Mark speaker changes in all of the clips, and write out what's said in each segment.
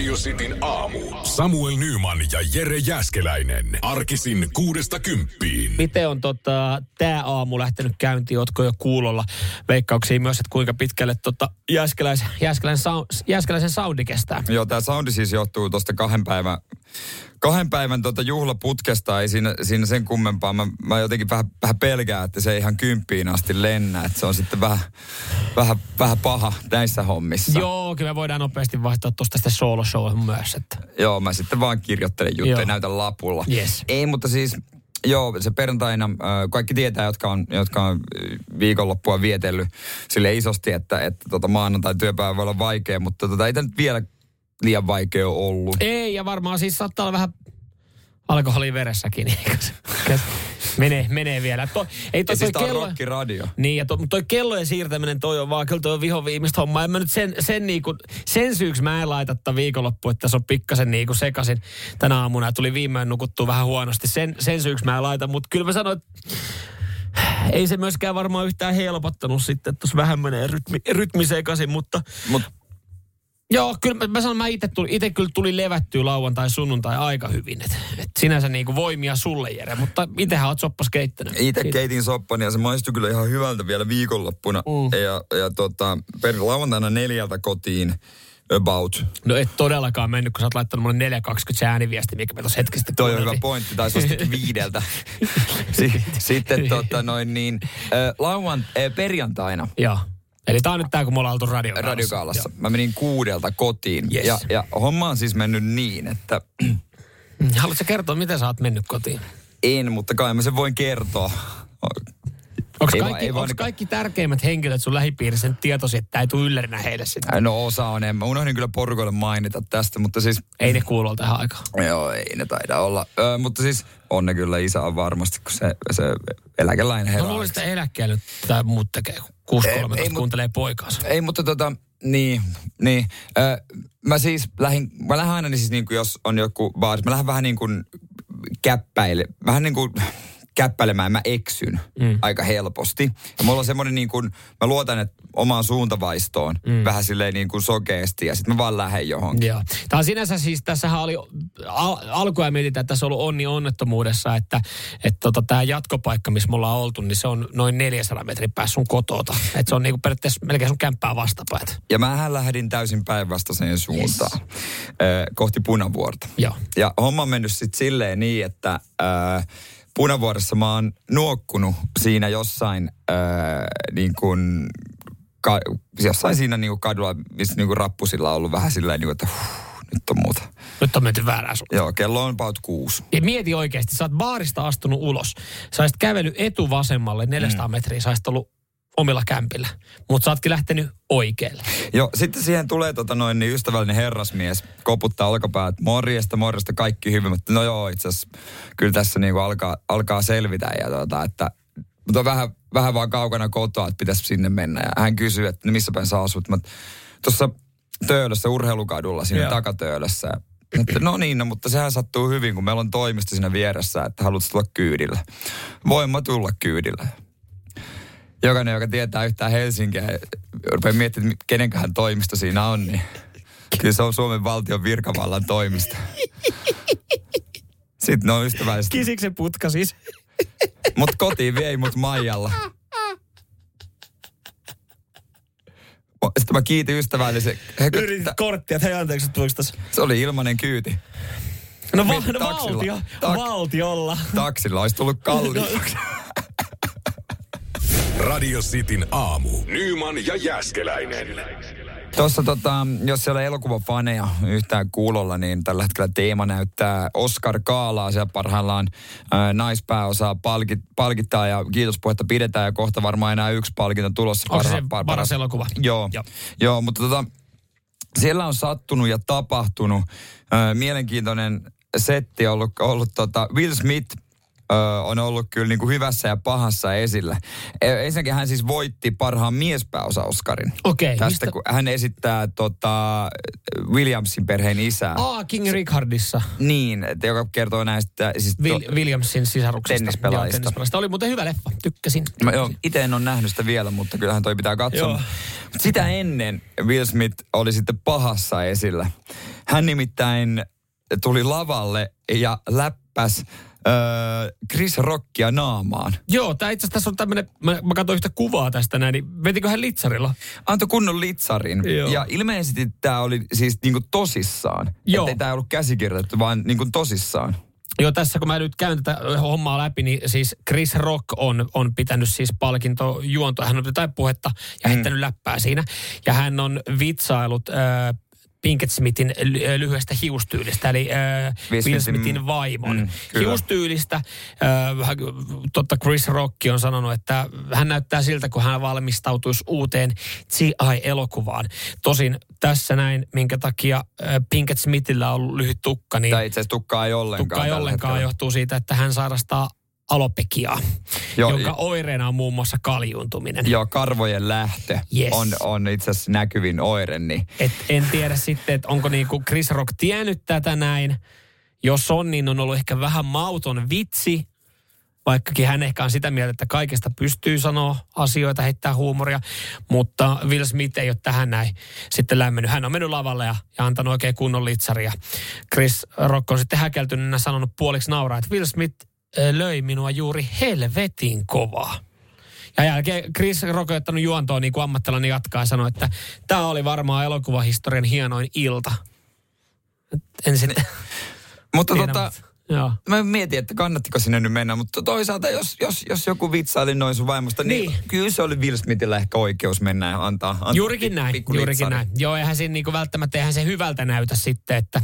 Speaker 1: Radio Cityn aamu. Samuel Nyman ja Jere Jäskeläinen. Arkisin kuudesta kymppiin.
Speaker 2: Miten on tota, tämä aamu lähtenyt käyntiin? Ootko jo kuulolla veikkauksia myös, että kuinka pitkälle tota, Jääskeläisen, sau, Jääskeläisen soundi kestää?
Speaker 3: Joo, tämä soundi siis johtuu tuosta kahden päivän, kahden päivän tota juhlaputkesta. Ei siinä, siinä sen kummempaa. Mä, mä jotenkin vähän, vähän pelkään, että se ei ihan kymppiin asti lennä. Että se on sitten vähän, vähän, vähän paha näissä hommissa.
Speaker 2: Joo, kyllä me voidaan nopeasti vaihtaa tuosta sitten solo show myös. Että.
Speaker 3: Joo, mä sitten vaan kirjoittelen juttuja, näytän lapulla.
Speaker 2: Yes.
Speaker 3: Ei, mutta siis, joo, se perjantaina, äh, kaikki tietää, jotka on, jotka on viikonloppua vietellyt sille isosti, että, että tota maanantai työpäivä voi olla vaikea, mutta tota, ei tämä nyt vielä liian vaikea ole ollut.
Speaker 2: Ei, ja varmaan siis saattaa olla vähän alkoholia veressäkin. eikö se? menee, menee vielä. To, ei toi,
Speaker 3: Ja siis
Speaker 2: toi
Speaker 3: tää on
Speaker 2: kello...
Speaker 3: rockiradio.
Speaker 2: Niin, ja to, toi kellojen siirtäminen toi on vaan, kyllä toi on viho viimeistä hommaa. En mä nyt sen, sen, niinku, sen syyksi mä en laita tätä viikonloppu, että se on pikkasen niinku sekasin tänä aamuna. Ja tuli viimein nukuttua vähän huonosti. Sen, sen syyksi mä en laita, mutta kyllä mä sanoin, että ei se myöskään varmaan yhtään helpottanut sitten, että tuossa vähän menee rytmi, rytmi sekaisin, mutta
Speaker 3: Mut
Speaker 2: Joo, kyllä mä, mä sanon, mä itse tuli, ite kyllä tuli levättyä lauantai sunnuntai aika hyvin. Et, et sinänsä niinku voimia sulle, Jere, mutta itsehän oot soppas keittänyt.
Speaker 3: itse keitin soppani ja se maistui kyllä ihan hyvältä vielä viikonloppuna.
Speaker 2: Mm.
Speaker 3: Ja, ja tota, per lauantaina neljältä kotiin about.
Speaker 2: No et todellakaan mennyt, kun sä oot laittanut mulle 4.20 se ääniviesti, mikä me tuossa hetkestä
Speaker 3: Toi on hyvä pointti, tai suosikin viideltä. si- sitten tota noin niin, äh, lauan, äh, perjantaina
Speaker 2: Joo. Eli tää on nyt tää, kun me ollaan oltu radiokaalassa.
Speaker 3: radiokaalassa. Mä menin kuudelta kotiin.
Speaker 2: Yes.
Speaker 3: Ja, ja homma on siis mennyt niin, että.
Speaker 2: Haluatko kertoa, miten sä oot mennyt kotiin?
Speaker 3: en, mutta kai mä sen voin kertoa.
Speaker 2: Onko kaikki,
Speaker 3: ei
Speaker 2: onks
Speaker 3: niinku-
Speaker 2: kaikki tärkeimmät henkilöt sun lähipiirissä tietoisia, että ei tule yllärinä heille sitten?
Speaker 3: No osa on, en. Mä unohdin kyllä porukoille mainita tästä, mutta siis
Speaker 2: Ei ne kuulu tähän aikaan.
Speaker 3: Joo, ei ne taida olla. Ö, mutta siis on ne kyllä isä on varmasti, kun se, se eläkeläinen
Speaker 2: No
Speaker 3: herää.
Speaker 2: luulisin, että eläkkeellä tai muut tekee, kun 6.13
Speaker 3: Ei, ei, mut-
Speaker 2: kuuntelee poikaansa.
Speaker 3: Ei, mutta tota, niin, niin. Ö, mä siis lähdin, mä lähden aina niin siis niin kuin jos on joku baari, mä lähden vähän niin kuin käppäile, vähän niin kuin käppäilemään, mä eksyn mm. aika helposti. Ja mulla on semmoinen niin kuin, mä luotan että omaan suuntavaistoon mm. vähän silleen niin kuin sokeasti ja sitten mä vaan lähden johonkin.
Speaker 2: Joo. Tämä on sinänsä siis, tässähän oli, al, alkua mietitään, että tässä on ollut onni onnettomuudessa, että, että tota, tämä jatkopaikka, missä me ollaan oltu, niin se on noin 400 metrin päässä sun kotota. Että se on niinku periaatteessa melkein sun kämppää vastapäätä.
Speaker 3: Ja mähän lähdin täysin päinvastaiseen suuntaan, yes. kohti punavuorta.
Speaker 2: Joo.
Speaker 3: Ja homma on mennyt sitten silleen niin, että ö, punavuoressa mä oon nuokkunut siinä jossain ö, niin kuin, ka, jossain siinä niin kuin kadulla, missä niin kuin rappusilla on ollut vähän silleen, niin kuin, että huh, nyt on muuta.
Speaker 2: Nyt on menty väärään suuntaan.
Speaker 3: Joo, kello on about kuusi.
Speaker 2: Ja mieti oikeasti, sä oot baarista astunut ulos. Sä olisit kävellyt etuvasemmalle 400 mm. metriä, sä olisit ollut omilla kämpillä. Mutta sä ootkin lähtenyt oikealle.
Speaker 3: Joo, sitten siihen tulee tota noin niin ystävällinen herrasmies, koputtaa olkapäät, morjesta, morjesta, kaikki hyvin. Mutta no joo, itse asiassa kyllä tässä niinku alkaa, alkaa selvitä. Ja tota, että, mutta on vähän, vähän vaan kaukana kotoa, että pitäisi sinne mennä. Ja hän kysyy, että no missä päin sä asut. Mä, tuossa Töölössä, urheilukadulla, siinä
Speaker 2: Joo.
Speaker 3: takatöölössä. Että no niin, no, mutta sehän sattuu hyvin, kun meillä on toimisto siinä vieressä, että haluat tulla kyydillä. Voin mä tulla kyydillä. Jokainen, joka tietää yhtään Helsinkiä, rupeaa miettimään, että kenenköhän toimisto siinä on, niin kyllä se on Suomen valtion virkavallan toimisto. Sitten ne on ystävällisesti.
Speaker 2: Kisiksen putka siis.
Speaker 3: Mut kotiin vei mut Maijalla. Sitten mä kiitin ystävällisen. He,
Speaker 2: Yritit korttia, että hei anteeksi, että tuliko tässä.
Speaker 3: se oli ilmainen kyyti.
Speaker 2: No, va- no
Speaker 3: taksilla.
Speaker 2: valtio,
Speaker 3: Tak-
Speaker 2: valtiolla.
Speaker 3: Taksilla olisi tullut kalliimmaksi.
Speaker 1: Radio Cityn aamu. Nyman ja Jäskeläinen.
Speaker 3: Tuossa tota, jos siellä on elokuvafaneja yhtään kuulolla, niin tällä hetkellä teema näyttää Oscar Kaalaa. Siellä parhaillaan ää, naispääosaa palkit, palkittaa ja kiitospuhetta pidetään ja kohta varmaan enää yksi palkinto tulossa.
Speaker 2: Onko se
Speaker 3: Parha-
Speaker 2: se
Speaker 3: par-
Speaker 2: paras elokuva?
Speaker 3: Joo,
Speaker 2: Joo.
Speaker 3: joo. joo mutta tota, siellä on sattunut ja tapahtunut ää, mielenkiintoinen setti ollut, ollut tota, Will Smith ö, on ollut kyllä niin kuin hyvässä ja pahassa esillä. E- Ensinnäkin hän siis voitti parhaan miespääosa Oscarin.
Speaker 2: Okei,
Speaker 3: Tästä
Speaker 2: mistä-
Speaker 3: kun hän esittää tota, Williamsin perheen isää.
Speaker 2: Aa, King Richardissa.
Speaker 3: Niin, että joka kertoo näistä... Siis to-
Speaker 2: Will, Williamsin sisaruksesta.
Speaker 3: Tennispelaajista.
Speaker 2: Joo, tennispelaajista. Oli muuten hyvä leffa. Tykkäsin.
Speaker 3: Mä joo, itse en ole nähnyt sitä vielä, mutta kyllähän toi pitää katsoa.
Speaker 2: Joo.
Speaker 3: Sitä ennen Will Smith oli sitten pahassa esillä. Hän nimittäin tuli lavalle ja läppäs öö, Chris Rockia naamaan.
Speaker 2: Joo, tää itse asiassa tässä on tämmönen, mä, mä katsoin yhtä kuvaa tästä näin, niin vetikö hän litsarilla?
Speaker 3: Antoi kunnon litsarin.
Speaker 2: Joo.
Speaker 3: Ja ilmeisesti tämä oli siis niinku tosissaan.
Speaker 2: Joo.
Speaker 3: Että tämä ei ollut käsikirjoitettu, vaan niinku tosissaan.
Speaker 2: Joo, tässä kun mä nyt käyn tätä hommaa läpi, niin siis Chris Rock on, on pitänyt siis palkintojuontoa. Hän on jotain puhetta ja
Speaker 3: Mm.
Speaker 2: heittänyt läppää siinä. Ja hän on vitsailut äh, Pinkett Smithin ly- lyhyestä hiustyylistä, eli äh,
Speaker 3: Will Smithin-
Speaker 2: Smithin vaimon
Speaker 3: Mm, kyllä.
Speaker 2: hiustyylistä. Äh, totta Chris Rock on sanonut, että hän näyttää siltä, kun hän valmistautuisi uuteen CI-elokuvaan. Tosin tässä näin, minkä takia äh, Pinkett Smithillä on ollut lyhyt tukka, niin
Speaker 3: Tai itse asiassa tukkaa ei ollenkaan.
Speaker 2: tukka ei ollenkaan
Speaker 3: hetkellä.
Speaker 2: johtuu siitä, että hän sairastaa alopekiaa,
Speaker 3: Joo,
Speaker 2: jonka oireena on muun muassa kaljuuntuminen.
Speaker 3: Joo, karvojen lähtö
Speaker 2: Yes.
Speaker 3: on, on itse asiassa näkyvin oire. Niin
Speaker 2: Et en tiedä sitten, että onko niinku Chris Rock tiennyt tätä näin. Jos on, niin on ollut ehkä vähän mauton vitsi, vaikkakin hän ehkä on sitä mieltä, että kaikesta pystyy sanoa asioita, heittää huumoria, mutta Will Smith ei ole tähän näin sitten lämmennyt. Hän on mennyt lavalle ja, ja antanut oikein kunnon litsaria. Chris Rock on sitten häkeltyneenä sanonut puoliksi nauraa, että Will Smith löi minua juuri helvetin kovaa. Ja jälkeen Chris Rock ottanut juontoon niin kuin ammattilainen jatkaa ja sanoi, että tämä oli varmaan elokuvahistorian hienoin ilta. Et En sitten
Speaker 3: Mutta
Speaker 2: tiedä,
Speaker 3: tota,
Speaker 2: Joo.
Speaker 3: mä mietin, että kannattiko sinne nyt mennä, mutta toisaalta jos, jos, jos joku vitsaili noin sun vaimosta, niin,
Speaker 2: Niin.
Speaker 3: kyllä se oli Will Smithillä ehkä oikeus mennä ja antaa, antaa
Speaker 2: Juurikin näin, juurikin näin. Joo, eihän siinä niinku välttämättä, eihän se hyvältä näytä sitten, että,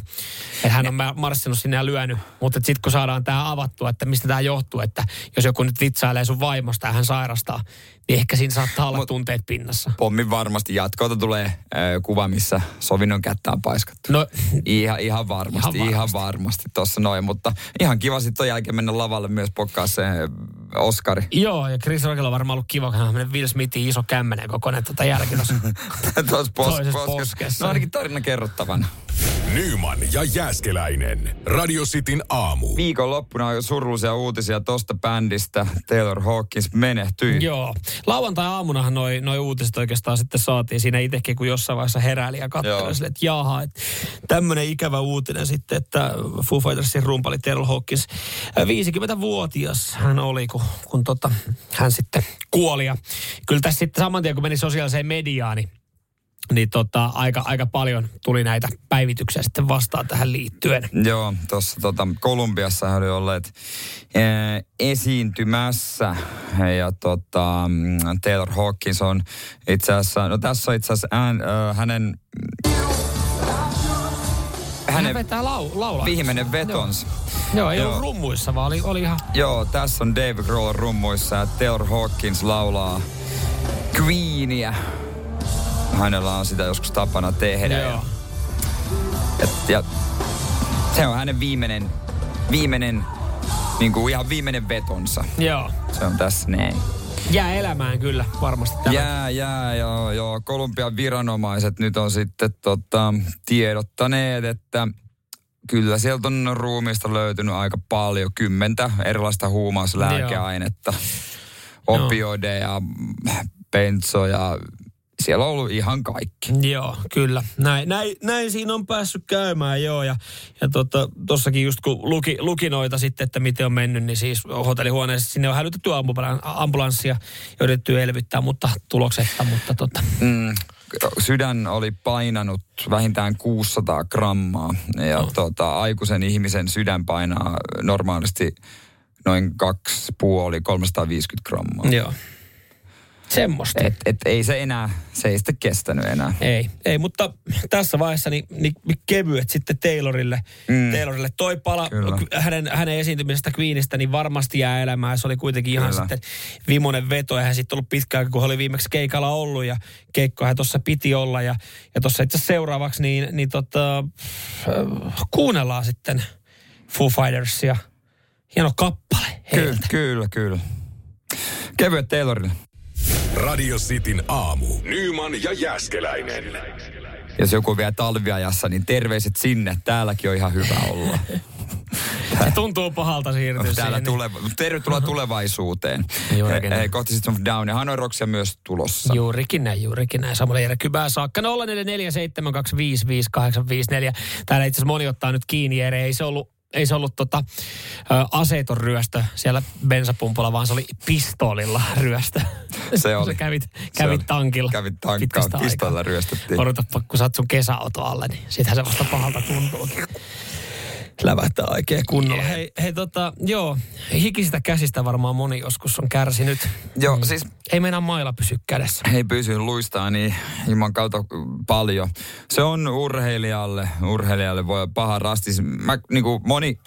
Speaker 2: että hän on marssinut sinne ja lyönyt. Mutta sitten kun saadaan tämä avattua, että mistä tämä johtuu, että jos joku nyt vitsailee sun vaimosta ja hän sairastaa, ehkä siinä saattaa olla
Speaker 3: Mut-
Speaker 2: tunteet pinnassa.
Speaker 3: Pommin varmasti jatkoilta tulee äh, kuva, missä sovinnon kättä on paiskattu.
Speaker 2: No,
Speaker 3: Ihan, ihan varmasti,
Speaker 2: Ihan varmasti.
Speaker 3: tossa noin, mutta ihan kiva sitten jälkeen mennä lavalle myös pokkaa se Oscari.
Speaker 2: joo, ja Chris Rockilla on varmaan ollut kiva, kun hän on Will Smithin iso kämmenen kokoinen tota jälki tuossa.
Speaker 3: Tuossa pos, poskessa. No ainakin tarina kerrottavana.
Speaker 1: Nyman ja Jääskeläinen. Radio Cityn aamu.
Speaker 3: Viikonloppuna on surullisia uutisia tosta bändistä. Taylor Hawkins menehtyi.
Speaker 2: Joo. Lauantai-aamunahan noi, noi uutiset oikeastaan sitten saatiin siinä itsekin, kun jossain vaiheessa heräili ja katseli
Speaker 3: Joo.
Speaker 2: sille, että jaha, että tämmöinen ikävä uutinen sitten, että Foo Fightersin rumpali Terrell Hawkins, äh, 50-vuotias hän oli, kun, kun tota, hän sitten kuoli. Ja kyllä tässä sitten saman tien, kun meni sosiaaliseen mediaan, niin niin tota, aika, aika paljon tuli näitä päivityksiä sitten vastaan tähän liittyen.
Speaker 3: Joo, tuossa tota, Kolumbiassa oli olleet ää, esiintymässä ja tota, mm, Taylor Hawkins on itse asiassa, no tässä on itse asiassa ään, ö, hänen,
Speaker 2: Hän
Speaker 3: hänen
Speaker 2: vetää lau, laulaa.
Speaker 3: viimeinen vetons.
Speaker 2: Joo, ei
Speaker 3: Joo.
Speaker 2: ollut rummuissa, vaan oli, oli ihan...
Speaker 3: Joo, tässä on Dave Grohl rummuissa ja Taylor Hawkins laulaa Queenia. Hänellä on sitä joskus tapana tehdä.
Speaker 2: Joo.
Speaker 3: Ja, ja se on hänen viimeinen, viimeinen, niin kuin ihan viimeinen vetonsa.
Speaker 2: Joo.
Speaker 3: Se on tässä näin.
Speaker 2: Jää elämään kyllä varmasti tämä.
Speaker 3: Jää, jää, joo, joo. Kolumbian viranomaiset nyt on sitten tota, tiedottaneet, että kyllä sieltä on ruumiista löytynyt aika paljon, kymmentä erilaista huumauslääkeainetta, opioideja, benzoja, siellä on ollut ihan kaikki.
Speaker 2: Joo, kyllä. Näin, näin, näin siinä on päässyt käymään, joo. Ja, ja tota, tossakin just kun luki, luki noita sitten, että miten on mennyt, niin siis hotellihuoneessa sinne on hälytetty ambulan- ambulanssia ja yritetty elvyttää, mutta tuloksetta. Mutta tota,
Speaker 3: Mm, sydän oli painanut vähintään 600 grammaa ja
Speaker 2: Oh.
Speaker 3: tota, aikuisen ihmisen sydän painaa normaalisti noin 2,5-350 grammaa.
Speaker 2: joo. Semmoista.
Speaker 3: Et, et ei se enää, se ei sitten kestänyt enää.
Speaker 2: Ei, ei, mutta tässä vaiheessa niin, niin kevyet sitten Taylorille. Mm. Taylorille toi pala
Speaker 3: Kyllä.
Speaker 2: hänen, hänen esiintymisestä Queenistä niin varmasti jää elämään. Se oli kuitenkin ihan
Speaker 3: Kyllä.
Speaker 2: sitten vimonen veto. Eihän sitten ollut pitkä aika, kun hän oli viimeksi keikalla ollut ja keikkohan tuossa piti olla. Ja, ja tuossa itse seuraavaksi niin, niin tota, äh, kuunnellaan sitten Foo Fightersia. Hieno kappale
Speaker 3: Kyllä,
Speaker 2: heiltä.
Speaker 3: kyllä, kyllä. Kevyet Taylorille.
Speaker 1: Radio Cityn aamu. Nyman ja Jäskeläinen.
Speaker 3: Jos joku on vielä talviajassa, niin terveiset sinne. Täälläkin on ihan hyvä olla.
Speaker 2: Se tuntuu pahalta siirtyä
Speaker 3: Täällä
Speaker 2: siihen.
Speaker 3: tuleva, tervetuloa tulevaisuuteen.
Speaker 2: Juurikin
Speaker 3: Hei,
Speaker 2: näin.
Speaker 3: hei, kohti System of Down ja Hanoi Rocksia myös tulossa.
Speaker 2: Juurikin näin, juurikin näin. Samalla Jere Kybää saakka. 0447255854. Täällä itse asiassa moni ottaa nyt kiinni, Jere. Ei se ollut ei se ollut tota, aseeton ryöstö siellä bensapumpulla, vaan se oli pistoolilla ryöstö.
Speaker 3: Se oli.
Speaker 2: Sä kävit,
Speaker 3: Se
Speaker 2: kävit
Speaker 3: oli.
Speaker 2: tankilla.
Speaker 3: Kävit tankkaan, pistoolilla ryöstettiin.
Speaker 2: Odotapa, kun saat sun kesäauto alle, niin sitähän se vasta pahalta tuntuu. Lävähtää oikein kunnolla. Hei, hei tota, joo, hikisistä käsistä varmaan moni joskus on kärsinyt.
Speaker 3: Joo, siis
Speaker 2: Ei meinaa mailla pysy kädessä.
Speaker 3: ei pysy luistaa niin ilman kautta paljon. Se on urheilijalle, urheilijalle voi paha rastis. Mä, niin kuin moni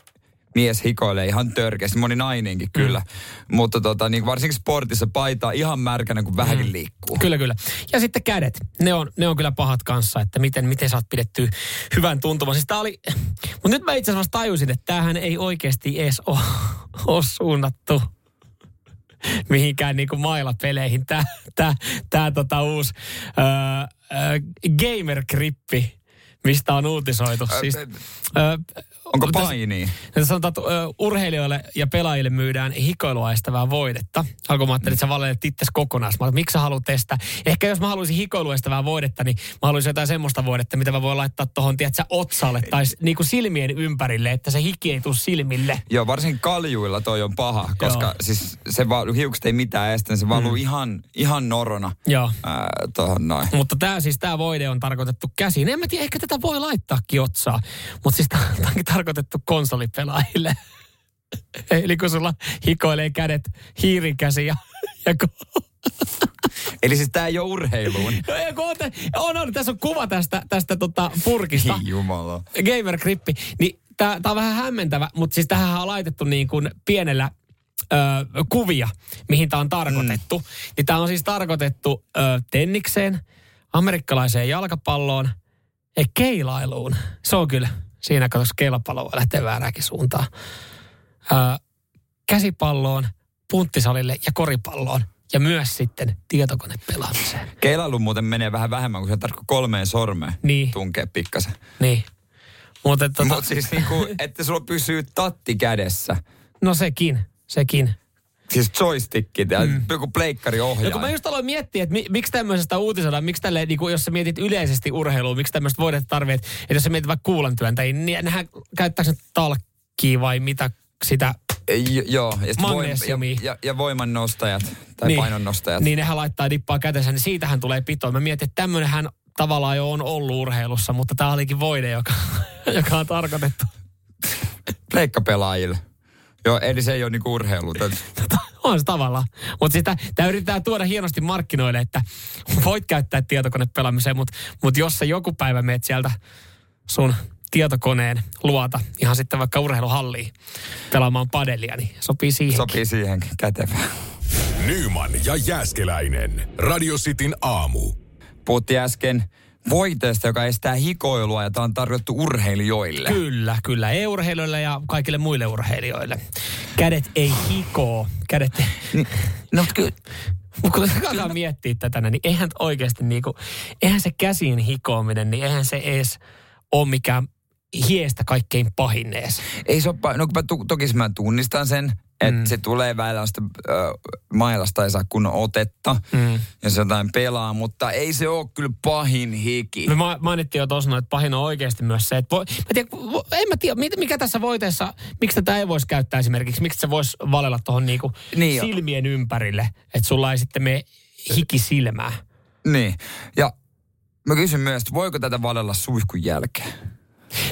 Speaker 3: mies hikoilee ihan törkeästi, moni nainenkin kyllä. Mm. Mutta tota, niin varsinkin sportissa paita ihan märkänä, kun vähänkin mm. liikkuu.
Speaker 2: Kyllä, kyllä. Ja sitten kädet. Ne on, ne on kyllä pahat kanssa, että miten, miten saat pidetty hyvän tuntuman. Siis tää oli, mutta nyt mä itse asiassa tajusin, että tämähän ei oikeasti edes ole, ole suunnattu mihinkään niinku mailapeleihin. Tää, tää, tää tota uusi öö, öö, gamer-krippi, mistä on uutisoitu. Siis, öö,
Speaker 3: Onko paini?
Speaker 2: Että sanotaan, että urheilijoille ja pelaajille myydään hikoilua estävää voidetta. Alkoi mä ajattelin, että sä valet itse kokonaan. Mä miksi sä haluat testaa? Ehkä jos mä haluaisin hikoilua estävää voidetta, niin mä haluaisin jotain semmoista voidetta, mitä mä voin laittaa tuohon, tiedätkö, otsalle tai niinku silmien ympärille, että se hiki ei tule silmille.
Speaker 3: Joo, varsinkin kaljuilla toi on paha, koska
Speaker 2: Joo.
Speaker 3: siis se va- hiukset ei mitään estä, niin se valuu mm. ihan, ihan norona
Speaker 2: Joo.
Speaker 3: ää, tohon noin.
Speaker 2: Mutta tämä siis, tämä voide on tarkoitettu käsiin. En mä tiedä, ehkä tätä voi laittaakin otsaa. Mutta siis onkin tarkoitettu konsolipelaajille. Eli kun sulla hikoilee kädet hiirikäsi ja, ja ko-
Speaker 3: Eli siis tää ei ole urheiluun.
Speaker 2: No ei, kun on, on, tässä on kuva tästä, tästä tota purkista.
Speaker 3: Ei jumala.
Speaker 2: Gamer Grippi. Niin tää, tää on vähän hämmentävä, mutta siis tähän on laitettu niin kuin pienellä ö, kuvia, mihin tämä on tarkoitettu. Mm. Niin tämä on siis tarkoitettu ö, tennikseen, amerikkalaiseen jalkapalloon ja keilailuun. Se on kyllä. Siinä katsotaan keilapallo voi lähteä väärääkin suuntaan. Ö, käsipalloon, punttisalille ja koripalloon. Ja myös sitten tietokonepelaamiseen.
Speaker 3: Keilailu muuten menee vähän vähemmän, kun se tarvitsee kolmeen sormeen
Speaker 2: Niin.
Speaker 3: tunkea pikkasen.
Speaker 2: Niin. Mutta tota,
Speaker 3: Mutta siis niinku, että sulla pysyy tatti kädessä.
Speaker 2: no sekin, sekin.
Speaker 3: Siis joystick, mm. joku pleikkari
Speaker 2: Ja
Speaker 3: ohjaa.
Speaker 2: kun mä just aloin miettiä, että mi, miksi tämmöisestä uutisoidaan, miksi tälle, niin kuin, jos sä mietit yleisesti urheilua, miksi tämmöistä voidet tarvii, että, että jos sä mietit vaikka kuulantyöntäjiä, niin nehän käyttääkö ne talkkia vai mitä sitä
Speaker 3: Jo, joo, ja, voim, ja, ja, ja voimannostajat tai niin, painonnostajat.
Speaker 2: Niin nehän laittaa dippaa kätensä, niin siitähän tulee pitoa. Mä mietin, että tämmönenhän tavallaan jo on ollut urheilussa, mutta tämä olikin voide, joka, joka on tarkoitettu.
Speaker 3: Pleikkapelaajille. Joo, eli se ei ole niinku urheilu. Tät-
Speaker 2: on se tavallaan. Mutta sitä, tämä yritetään tuoda hienosti markkinoille, että voit käyttää tietokonepelaamiseen, mutta mut jos sä joku päivä meet sieltä sun tietokoneen luota ihan sitten vaikka urheiluhalliin pelaamaan padelia, niin sopii siihen.
Speaker 3: Sopii siihen kätevään.
Speaker 1: Nyman ja Jääskeläinen. Radio Cityn aamu.
Speaker 3: Puhuttiin äsken voiteesta, joka estää hikoilua ja tämä on tarjottu urheilijoille.
Speaker 2: Kyllä, kyllä. E-urheilijoille ja kaikille muille urheilijoille. Kädet ei hikoo. Kädet ei...
Speaker 3: No kyllä.
Speaker 2: Mutta kun alkaa miettiä tätä, niin eihän oikeasti niinku, eihän se käsiin hikoaminen, niin eihän se edes ole mikään hiestä kaikkein pahin ees.
Speaker 3: Ei se ole, pa- no kun mä tu- toki mä tunnistan sen, että mm. se tulee välillä sitä äh, mailasta ei saa kunnon otetta, mm. ja se jotain pelaa, mutta ei se ole kyllä pahin hiki.
Speaker 2: Me ma- mainittiin jo tuossa, että pahin on oikeasti myös se, että voi, mä tiedän, vo- en mä tiedä, mikä tässä voiteessa, miksi tätä ei voisi käyttää esimerkiksi, miksi se voisi valella tuohon niinku
Speaker 3: Niin jo.
Speaker 2: silmien ympärille, että sulla ei sitten mene hiki silmää.
Speaker 3: Niin, ja mä kysyn myös, että voiko tätä valella suihkun jälkeen?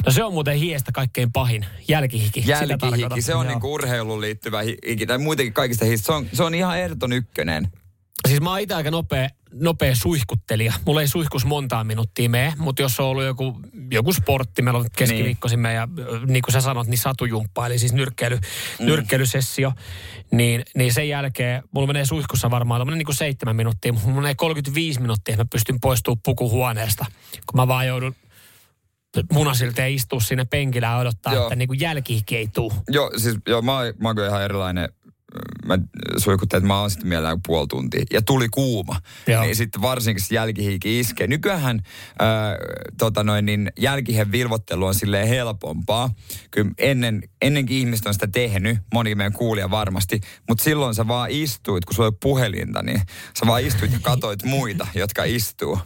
Speaker 2: No se on muuten hiestä kaikkein pahin, jälkihiki.
Speaker 3: Jälkihiki, se on
Speaker 2: Joo.
Speaker 3: niinku urheiluun liittyvä hi- hiki, tai muutenkin kaikista histä. Se on, se on ihan ehdoton ykkönen.
Speaker 2: Siis mä oon itse aika nopea, nopea suihkuttelija. Mulla ei suihkus montaa minuuttia mene, mutta jos on ollut joku, joku sportti, meillä on keskiviikkoisin niin. ja niin kuin sä sanot, niin satujumppa, eli siis nyrkkeily, mm. nyrkkeilysessio, niin, niin sen jälkeen mulla menee suihkussa varmaan niin kuin seitsemän minuuttia, mutta mulla menee 35 minuuttia, että mä pystyn poistumaan pukuhuoneesta, kun mä vaan joudun munasilta ja istua sinne penkillä ja odottaa,
Speaker 3: Joo.
Speaker 2: että niin kuin jälkihki ei tuu.
Speaker 3: Joo, siis joo, mä, mä oon ihan erilainen. Mä suihkuttelin, että mä oon sitten mielellään puoli tuntia. Ja tuli kuuma.
Speaker 2: Joo.
Speaker 3: Niin sitten varsinkin se jälkihiiki iskee. Nykyään äh, tota noin, niin jälkihen vilvottelu on silleen helpompaa. Kyllä ennen, ennenkin ihmiset on sitä tehnyt, moni meidän kuulija varmasti. Mutta silloin sä vaan istuit, kun sulla ole puhelinta, niin sä vaan istuit ja katoit muita, jotka istuu.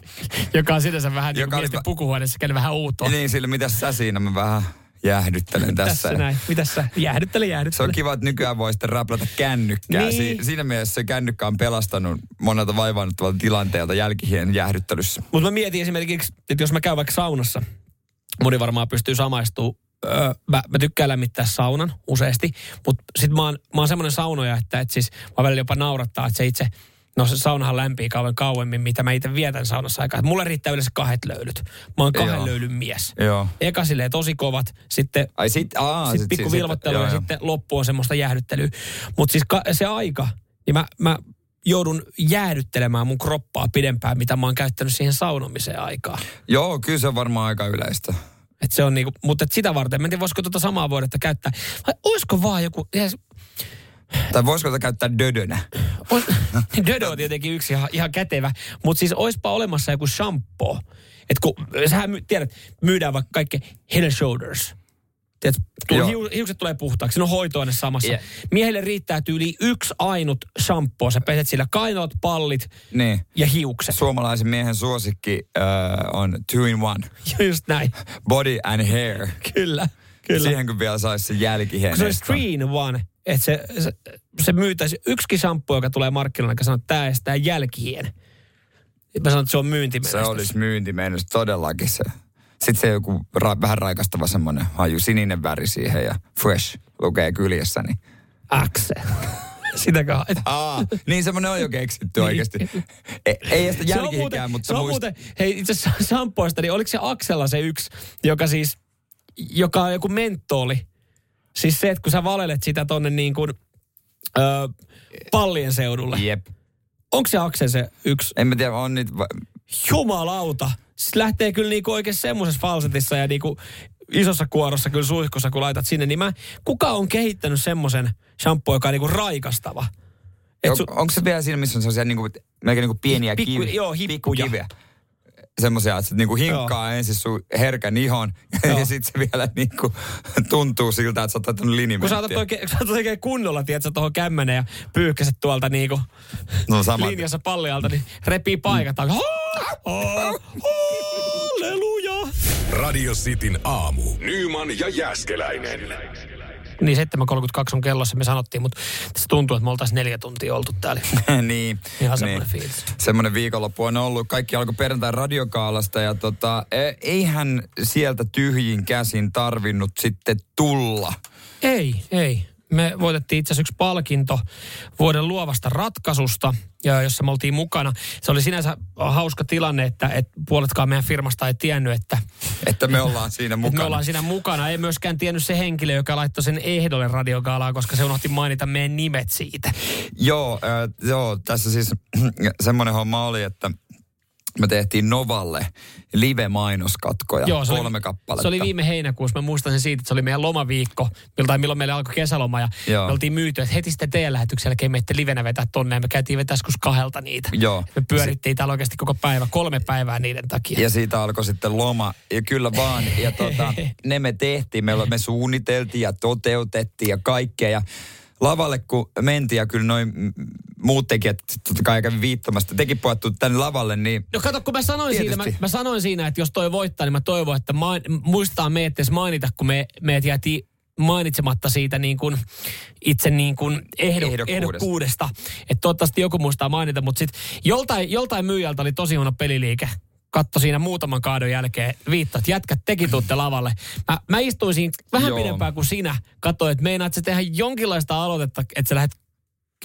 Speaker 2: Joka on sinänsä vähän niin kuin
Speaker 3: oli
Speaker 2: pukuhuoneessa vähän outoa.
Speaker 3: Niin sille, mitä sä siinä, mä vähän jäähdyttelen tässä.
Speaker 2: Tässä näin. Mitäs sä? Jäähdyttele, jäähdyttele.
Speaker 3: Se on kiva, että nykyään voi sitten räplätä kännykkää.
Speaker 2: Niin.
Speaker 3: Si- siinä mielessä se kännykkä on pelastanut monelta vaivaannuttavalta tilanteelta jälkihien jäähdyttelyssä.
Speaker 2: Mutta mä mietin esimerkiksi, että jos mä käyn vaikka saunassa, moni varmaan pystyy samaistumaan. Öö, mä, mä tykkään lämmittää saunan useasti, mutta sit mä oon, mä oon semmoinen saunoja, että et siis mä välillä jopa naurattaa, että se itse, no se saunahan lämpii kauan kauemmin, mitä mä itse vietän saunassa aikaa. Mulle riittää yleensä kahdet löylyt. Mä oon kahden
Speaker 3: Joo.
Speaker 2: löylyn mies.
Speaker 3: Joo.
Speaker 2: Eka silleen tosi kovat, sitten
Speaker 3: Ai sit, aa,
Speaker 2: sitten pikku
Speaker 3: sit-
Speaker 2: vilvottelu
Speaker 3: joo,
Speaker 2: ja
Speaker 3: joo.
Speaker 2: sitten loppu on semmoista jäähdyttelyä. Mutta siis ka- se aika, niin mä, mä joudun jäähdyttelemään mun kroppaa pidempään, mitä mä oon käyttänyt siihen saunomiseen aikaa.
Speaker 3: Joo, kyllä se on varmaan aika yleistä.
Speaker 2: Et se on niinku, mutta et sitä varten, mä en tiedä, voisiko tuota samaa vuodetta käyttää. Vai olisiko vaan joku,
Speaker 3: Tai voisiko tätä käyttää dödönä?
Speaker 2: Ois, Dödo on tietenkin yksi ihan, ihan kätevä, mutta siis oispa olemassa joku shampoo. Et kun, sähän my, tiedät, myydään vaikka kaikki head and shoulders. Tiedät, tuu, hiu, hiukset tulee puhtaaksi, siinä on hoitoaine samassa.
Speaker 3: Yeah.
Speaker 2: Miehelle riittää tyyli yksi ainut shampoo. Sä peset sillä kainalot, pallit
Speaker 3: Niin.
Speaker 2: ja hiukset.
Speaker 3: Suomalaisen miehen suosikki äh, on two in one.
Speaker 2: Just näin.
Speaker 3: Body and hair.
Speaker 2: Kyllä, kyllä.
Speaker 3: Siihen kun vielä saisi se jälkihien.
Speaker 2: kun se olisi three in one, että se, se, se myytäisi yksikin shampoo, joka tulee markkinoille, joka sanoo, että tämä estää jälkihien. Mä sanon, että se on
Speaker 3: Se
Speaker 2: myyntimenestys.
Speaker 3: olisi myyntimennys todellakin se. Sitten se joku ra- vähän raikastava semmoinen haju, sininen väri siihen ja fresh lukee kyljessä. Niin.
Speaker 2: Akse. Sitäkö haet?
Speaker 3: Aa, niin semmoinen on jo keksitty oikeasti. Ei, ei
Speaker 2: Se on
Speaker 3: jälkihikään,
Speaker 2: muuten,
Speaker 3: mutta
Speaker 2: se on
Speaker 3: muist...
Speaker 2: muuten, hei itse asiassa shampoista, niin oliko se Aksella se yksi, joka siis, joka on joku mentoli. Siis se, että kun sä valelet sitä tonne niin kuin, ö, pallien seudulle.
Speaker 3: Jep.
Speaker 2: Onko se Akse se yksi?
Speaker 3: En mä tiedä, on niitä... Va-
Speaker 2: Jumalauta. Siis lähtee kyllä niinku oikein semmoisessa falsetissa ja niinku isossa kuorossa kyllä suihkussa, kun laitat sinne, niin mä, kuka on kehittänyt semmoisen shampoo, joka on niinku raikastava? Et
Speaker 3: on,
Speaker 2: su-
Speaker 3: onko se vielä siinä, missä on sellaisia niinku, melkein niinku pieniä
Speaker 2: Pikku-
Speaker 3: kiviä?
Speaker 2: joo, hippuja.
Speaker 3: Pikkukiviä. Semmoisia, että niinku hinkkaa ensin sun herkän ihon
Speaker 2: Joo.
Speaker 3: ja sitten se vielä niinku tuntuu siltä, että sä oot ottanut
Speaker 2: kun
Speaker 3: linimenttiä.
Speaker 2: sä otat oikein, sä otat oikein kunnolla, tiedätkö, tuohon kämmenen ja pyyhkäset tuolta niinku
Speaker 3: No sama.
Speaker 2: linjassa pallialta, niin repii paikat. Mm. Halleluja!
Speaker 1: Radio Cityn aamu. Nyman ja Jäskeläinen.
Speaker 2: Niin 7.32 on kellossa, me sanottiin, mutta tässä tuntuu, että me oltaisiin neljä tuntia oltu täällä.
Speaker 3: niin.
Speaker 2: Ihan semmoinen fiilis.
Speaker 3: Semmoinen viikonloppu on ollut. Kaikki alkoi perjantai radiokaalasta ja tota, e- eihän sieltä tyhjin käsin tarvinnut sitten tulla.
Speaker 2: Ei, ei. Me voitettiin itse asiassa yksi palkinto vuoden luovasta ratkaisusta, ja jossa me oltiin mukana. Se oli sinänsä hauska tilanne, että, että puoletkaan meidän firmasta ei tiennyt, että,
Speaker 3: Että me ollaan siinä mukana.
Speaker 2: me ollaan siinä mukana. Ei myöskään tiennyt se henkilö, joka laittoi sen ehdolle radiokaalaan, koska se unohti mainita meidän nimet siitä.
Speaker 3: Joo, äh, joo, tässä siis semmoinen homma oli, että me tehtiin Novalle live-mainoskatkoja,
Speaker 2: Joo, se
Speaker 3: kolme
Speaker 2: oli,
Speaker 3: kappaletta.
Speaker 2: Se oli viime heinäkuussa. Mä muistan sen siitä, että se oli meidän lomaviikko, milloin, milloin meillä alkoi kesäloma. Ja
Speaker 3: Joo.
Speaker 2: me oltiin myyty, että heti sitten teidän lähetyksen jälkeen meitte livenä vetää tonne. Ja me käytiin vetää joskus kahdelta niitä.
Speaker 3: Joo.
Speaker 2: Me pyörittiin täällä oikeasti koko päivä, kolme päivää niiden takia.
Speaker 3: Ja siitä alkoi sitten loma. Ja kyllä vaan. Ja tota, ne me tehtiin. Me, me suunniteltiin ja toteutettiin ja kaikkea. Ja lavalle kun mentiin ja kyllä noin muut tekijät totta kai kävi viittomasta. Tekin tulitte tänne lavalle, niin
Speaker 2: No kato, kun mä sanoin, siinä, mä, mä sanoin siinä, että jos toi voittaa, niin mä toivon, että ma, muistaa meidät edes mainita, kun me, meidät jäätiin mainitsematta siitä niin kuin itse niin kuin ehdo,
Speaker 3: Ehdokkuudesta.
Speaker 2: ehdokkuudesta. Että toivottavasti joku muistaa mainita, mutta sitten joltain, joltain myyjältä oli tosi huono peliliike. Katto siinä muutaman kaadon jälkeen viitto, että jätkät teki tuutte lavalle. Mä, mä istuin siinä vähän
Speaker 3: Joo.
Speaker 2: pidempään kuin sinä. Katsoin, että meinaat sä tehdä jonkinlaista aloitetta, että sä lähdet